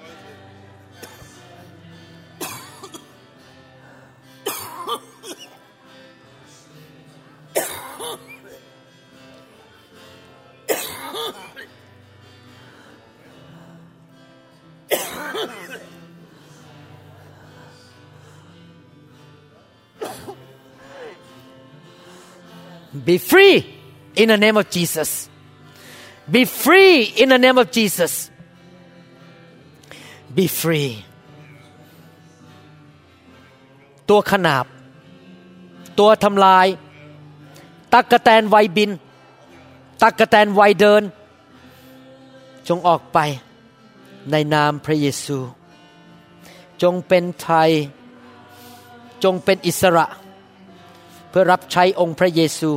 Be free in the name of Jesus. Be free in the name of Jesus. be free ตัวขนาบ ตัวทำลาย ตักกะแตนไวบิน ตักกะแตนไวเดิน จงออกไปในนามพระเยซู จงเป็นไทย จงเป็นอิสระ เพื่อรับใช้องค์พระเยซู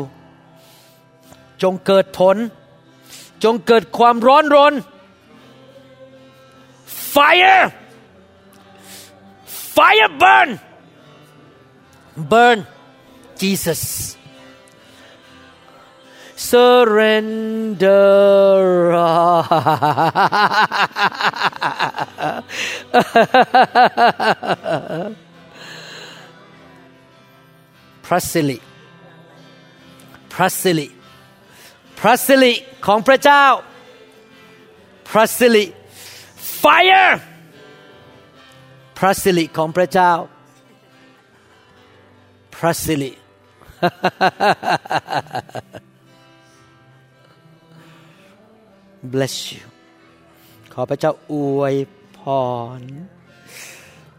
จงเกิดผล จงเกิดความร้อนรน fire fire burn burn Jesus surrender ระสิริพระสิริพระสิริของพระเจ้า พระสิริ fire พระสิริของพระเจ้า พระสิริ bless you ขอพระเจ้าอวยพร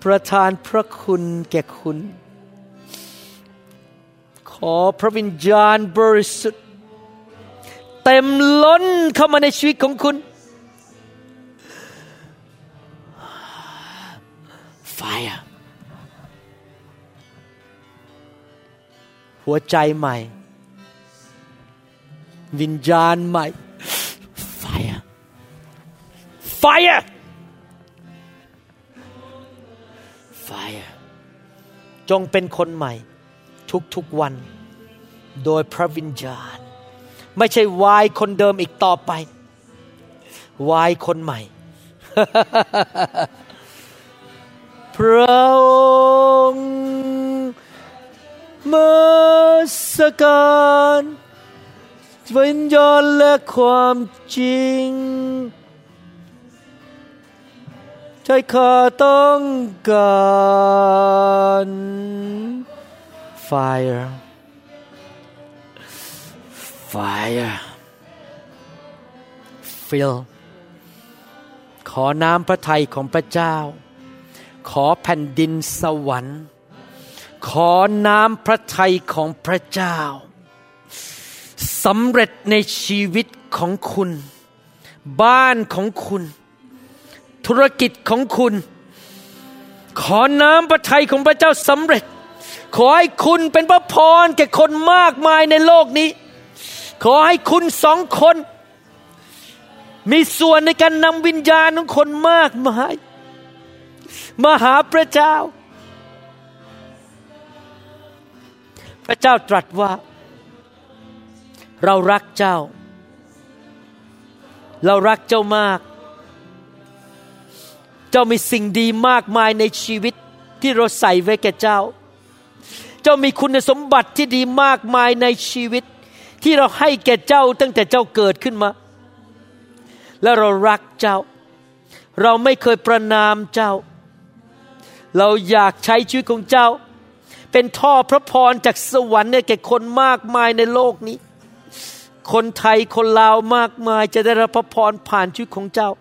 ประทานพระคุณแก่คุณ อพระวิญญาณบริสุทธิ์เต็มล้นเข้ามาในชีวิตของคุณ fire หัวใจใหม่ วิญญาณใหม่ fire fire fire จงเป็นคนใหม่ ทุกๆวัน โดยพระวิญญาณ ไม่ใช่วายคนเดิมอีกต่อไป วายคนใหม่ พระองค์มาสการวิญญาณและความจริงใจข้าต้องการ fire fire fill ขอน้ำพระทัยของพระเจ้า ขอแผ่นดินสวรรค์ ขอน้ำพระทัยของพระเจ้าสำเร็จในชีวิตของคุณ บ้านของคุณ ธุรกิจของคุณ ขอน้ำพระทัยของพระเจ้าสำเร็จ ขอให้คุณเป็นพระพรแก่คนมากมายในโลกนี้ ขอให้คุณสองคน มีส่วนในการนำวิญญาณของคนมากมายมาหาพระเจ้า พระเจ้าตรัสว่า เรารักเจ้า เรารักเจ้ามาก เจ้ามีสิ่งดีมากมายในชีวิตที่เราใส่ไว้แก่เจ้า เจ้ามีคุณสมบัติที่ดีมากมายในชีวิต ที่เราให้แก่เจ้าตั้งแต่เจ้าเกิดขึ้นมา และเรารักเจ้า เราไม่เคยประนามเจ้า เราอยากใช้ชีวิตของเจ้า เป็นท่อพระพรจากสวรรค์เนี่ยแก่คนมากมายในโลกนี้ คนไทยคนลาวมากมายจะได้รับพระพรผ่านชีวิตของเจ้า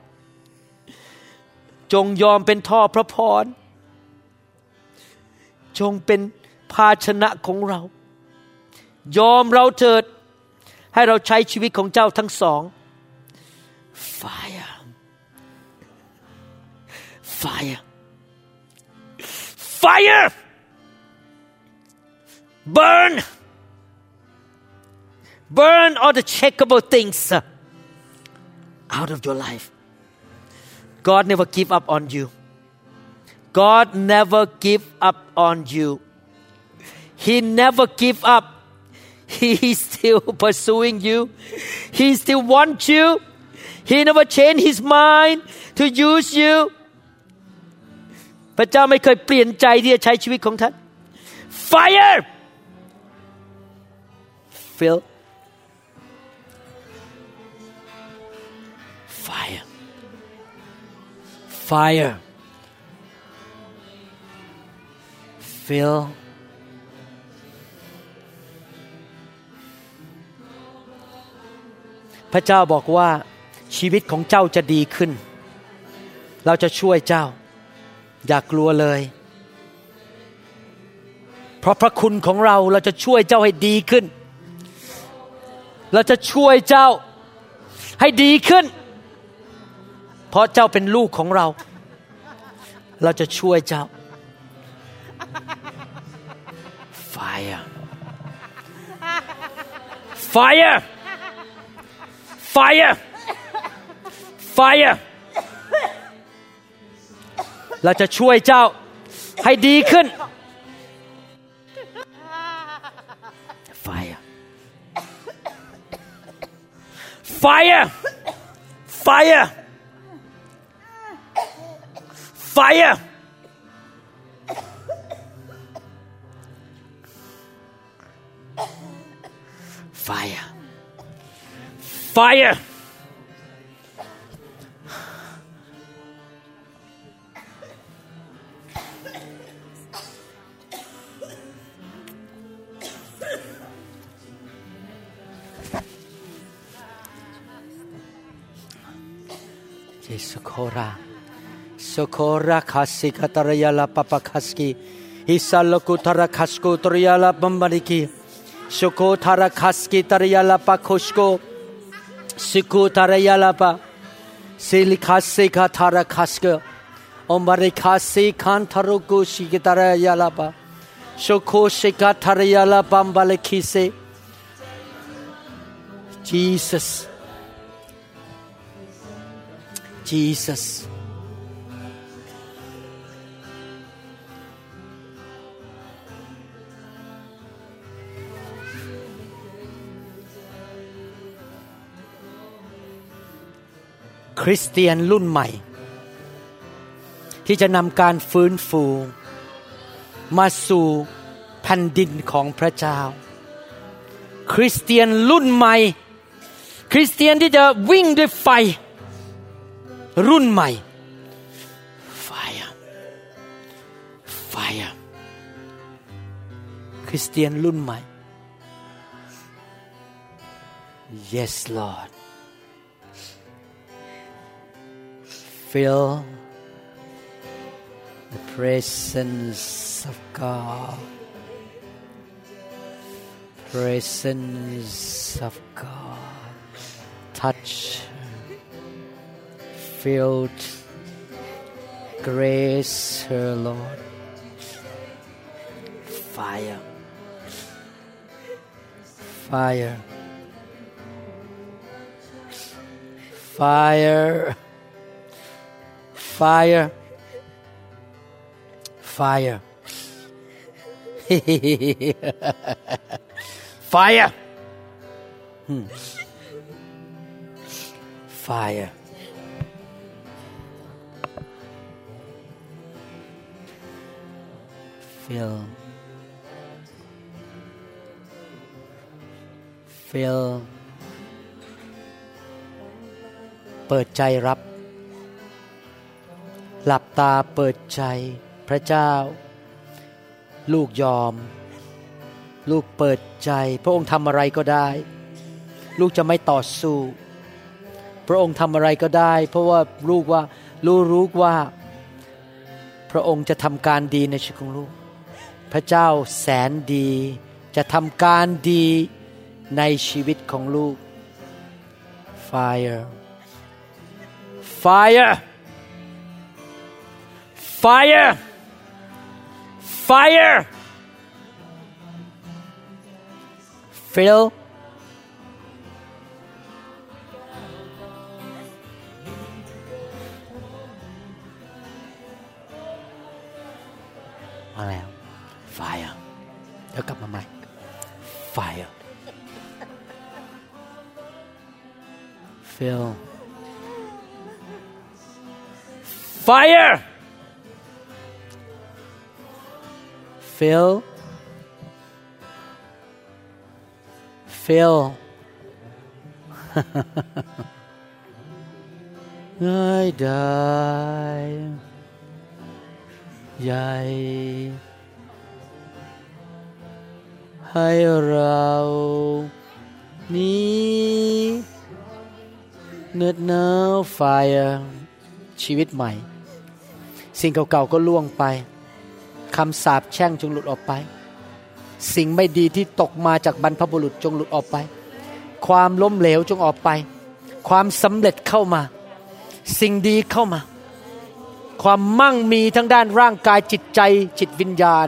จงยอมเป็นท่อพระพรจงเป็นภาชนะของเรา ยอมเราเถิด ให้เราใช้ชีวิตของเจ้าทั้งสอง fire fire fire burn burn all the checkable things out of your life God never give up on you God never give up on you He never give up He (laughs) still pursuing you He still wants you He never change his mind to use you พระเจ้าไม่เคยเปลี่ยนใจที่จะใช้ชีวิตของท่าน Fire Fill Fire Fire Fill พระเจ้าบอกว่าชีวิตของเจ้าจะดีขึ้น เราจะช่วยเจ้า อย่ากลัวเลย เพราะพระคุณของเราเราจะช่วยเจ้าให้ดีขึ้น เราจะช่วยเจ้าให้ดีขึ้น เพราะเจ้าเป็นลูกของเรา เราจะช่วยเจ้า fire fire fire fire เราจะช่วยเจ้าให้ดีขึ้น fire fire fire fire fire fire เจสุโคราสุโคราคาสิกตรยาลาปปคัสกีอิสาลกุตระ คัสกุตรยาลาบัมบาริ Siku tarayalapa. Silikasi katara kaska. Omarikasi kantaruku shikitarayalapa. Shoko shikatarayalapa mbalekise. Jesus. Jesus. คริสเตียนรุ่นใหม่ ที่จะนำการฟื้นฟู มาสู่แผ่นดินของพระเจ้า คริสเตียนรุ่นใหม่ คริสเตียนที่จะวิ่งด้วยไฟ รุ่นใหม่ Fire Fire คริสเตียนรุ่นใหม่ Yes Lord Feel the presence of God. Presence of God. Touch filled grace her Lord. Fire. Fire. Fire fire fire (laughs) fire Hmm. fire fill fill เปิดใจรับ หลับตาเปิดใจพระเจ้า ลูกยอม ลูกเปิดใจ พระองค์ทำอะไรก็ได้ ลูกจะไม่ต่อสู้ พระองค์ทำอะไรก็ได้ เพราะว่าลูกว่าลูกรู้ว่า พระองค์จะทำการดีในชีวิตของลูก พระเจ้าแสนดีจะทำการดีในชีวิตของลูก fire fire fire fire fill มาแล้ว fire เดี๋ยวกลับมาใหม่ fire fill fire Fill fill ง่ายได้ใหญ่ให้เรานี้เนืดหนาวไฟชีวิตใหม่ สิ่งเก่าๆก็ล่วงไป คำสาปแช่งจงหลุดออกไป สิ่งไม่ดีที่ตกมาจากบรรพบุรุษจงหลุดออกไป ความล้มเหลวจงออกไป ความสำเร็จเข้ามา สิ่งดีเข้ามา ความมั่งมีทั้งด้านร่างกายจิตใจจิตวิญญาณ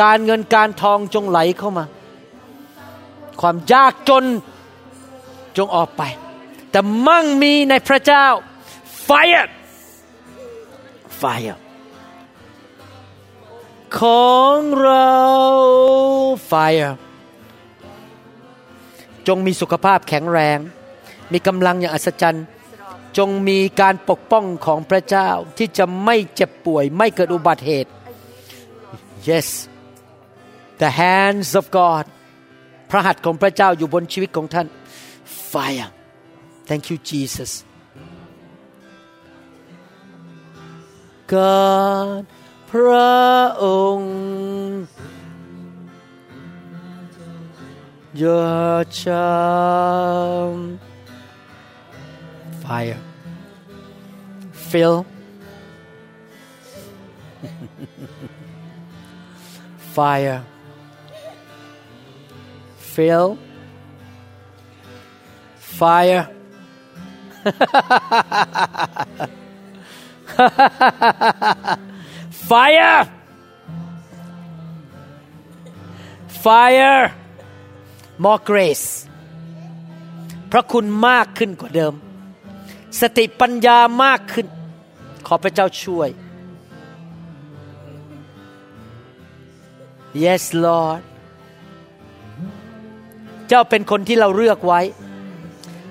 การเงินการทองจงไหลเข้ามา ความยากจนจงออกไป แต่มั่งมีในพระเจ้า fire fire ของเรา fire จงมีสุขภาพแข็งแรง มีกำลังอย่างอัศจรรย์ จงมีการปกป้องของพระเจ้าที่จะไม่เจ็บป่วย ไม่เกิดอุบัติเหตุ yes the hands of God พระหัตถ์ของพระเจ้าอยู่บนชีวิตของท่าน fire thank you Jesus God พระองค์ Your charm fire fill fire fill fire (laughs) fire fire more grace พระคุณมากขึ้นกว่าเดิม สติปัญญามากขึ้น ขอพระเจ้าช่วย yes Lord เจ้าเป็นคนที่เราเลือกไว้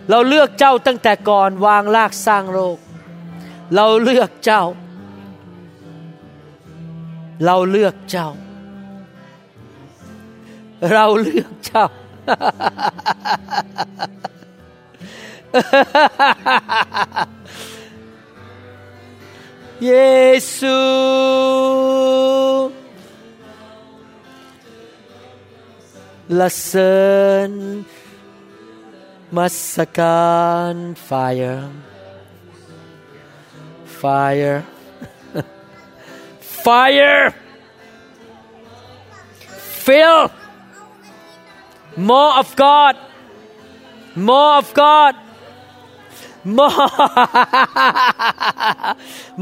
เราเลือกเจ้าตั้งแต่ก่อนวางรากสร้างโลก เราเลือกเจ้า เราเลือกเจ้า เราเลือกเจ้า เยซูละเสริญมัสการ fire fire fire fill more of God more of God more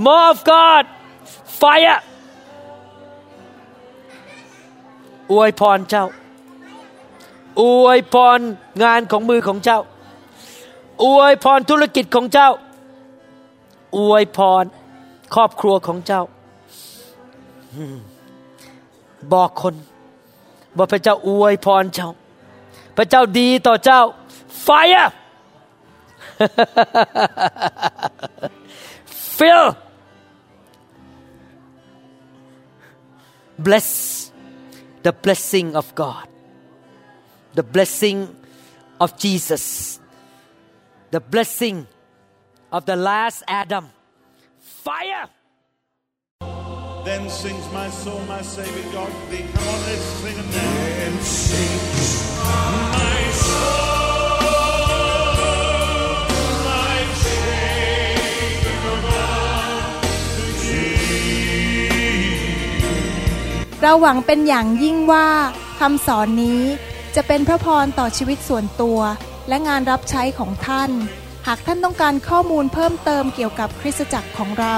more of God fire อวยพรเจ้า อวยพรงานของมือของเจ้า อวยพรธุรกิจของเจ้า อวยพรครอบครัวของเจ้า (laughs) บอกคนว่าพระเจ้าอวยพรเจ้า พระเจ้าดีต่อเจ้า fire (laughs) fill bless the blessing of God the blessing of Jesus the blessing of the last Adam fire Then sings my soul, my Savior God to thee. Come on, let's sing it now. Then sings my soul, God เราหวังเป็นอย่างยิ่งว่าคำสอนนี้จะเป็นพระพรต่อชีวิตส่วนตัวและงานรับใช้ของท่าน หากท่านต้องการข้อมูลเพิ่มเติมเกี่ยวกับคริสตจักรของเรา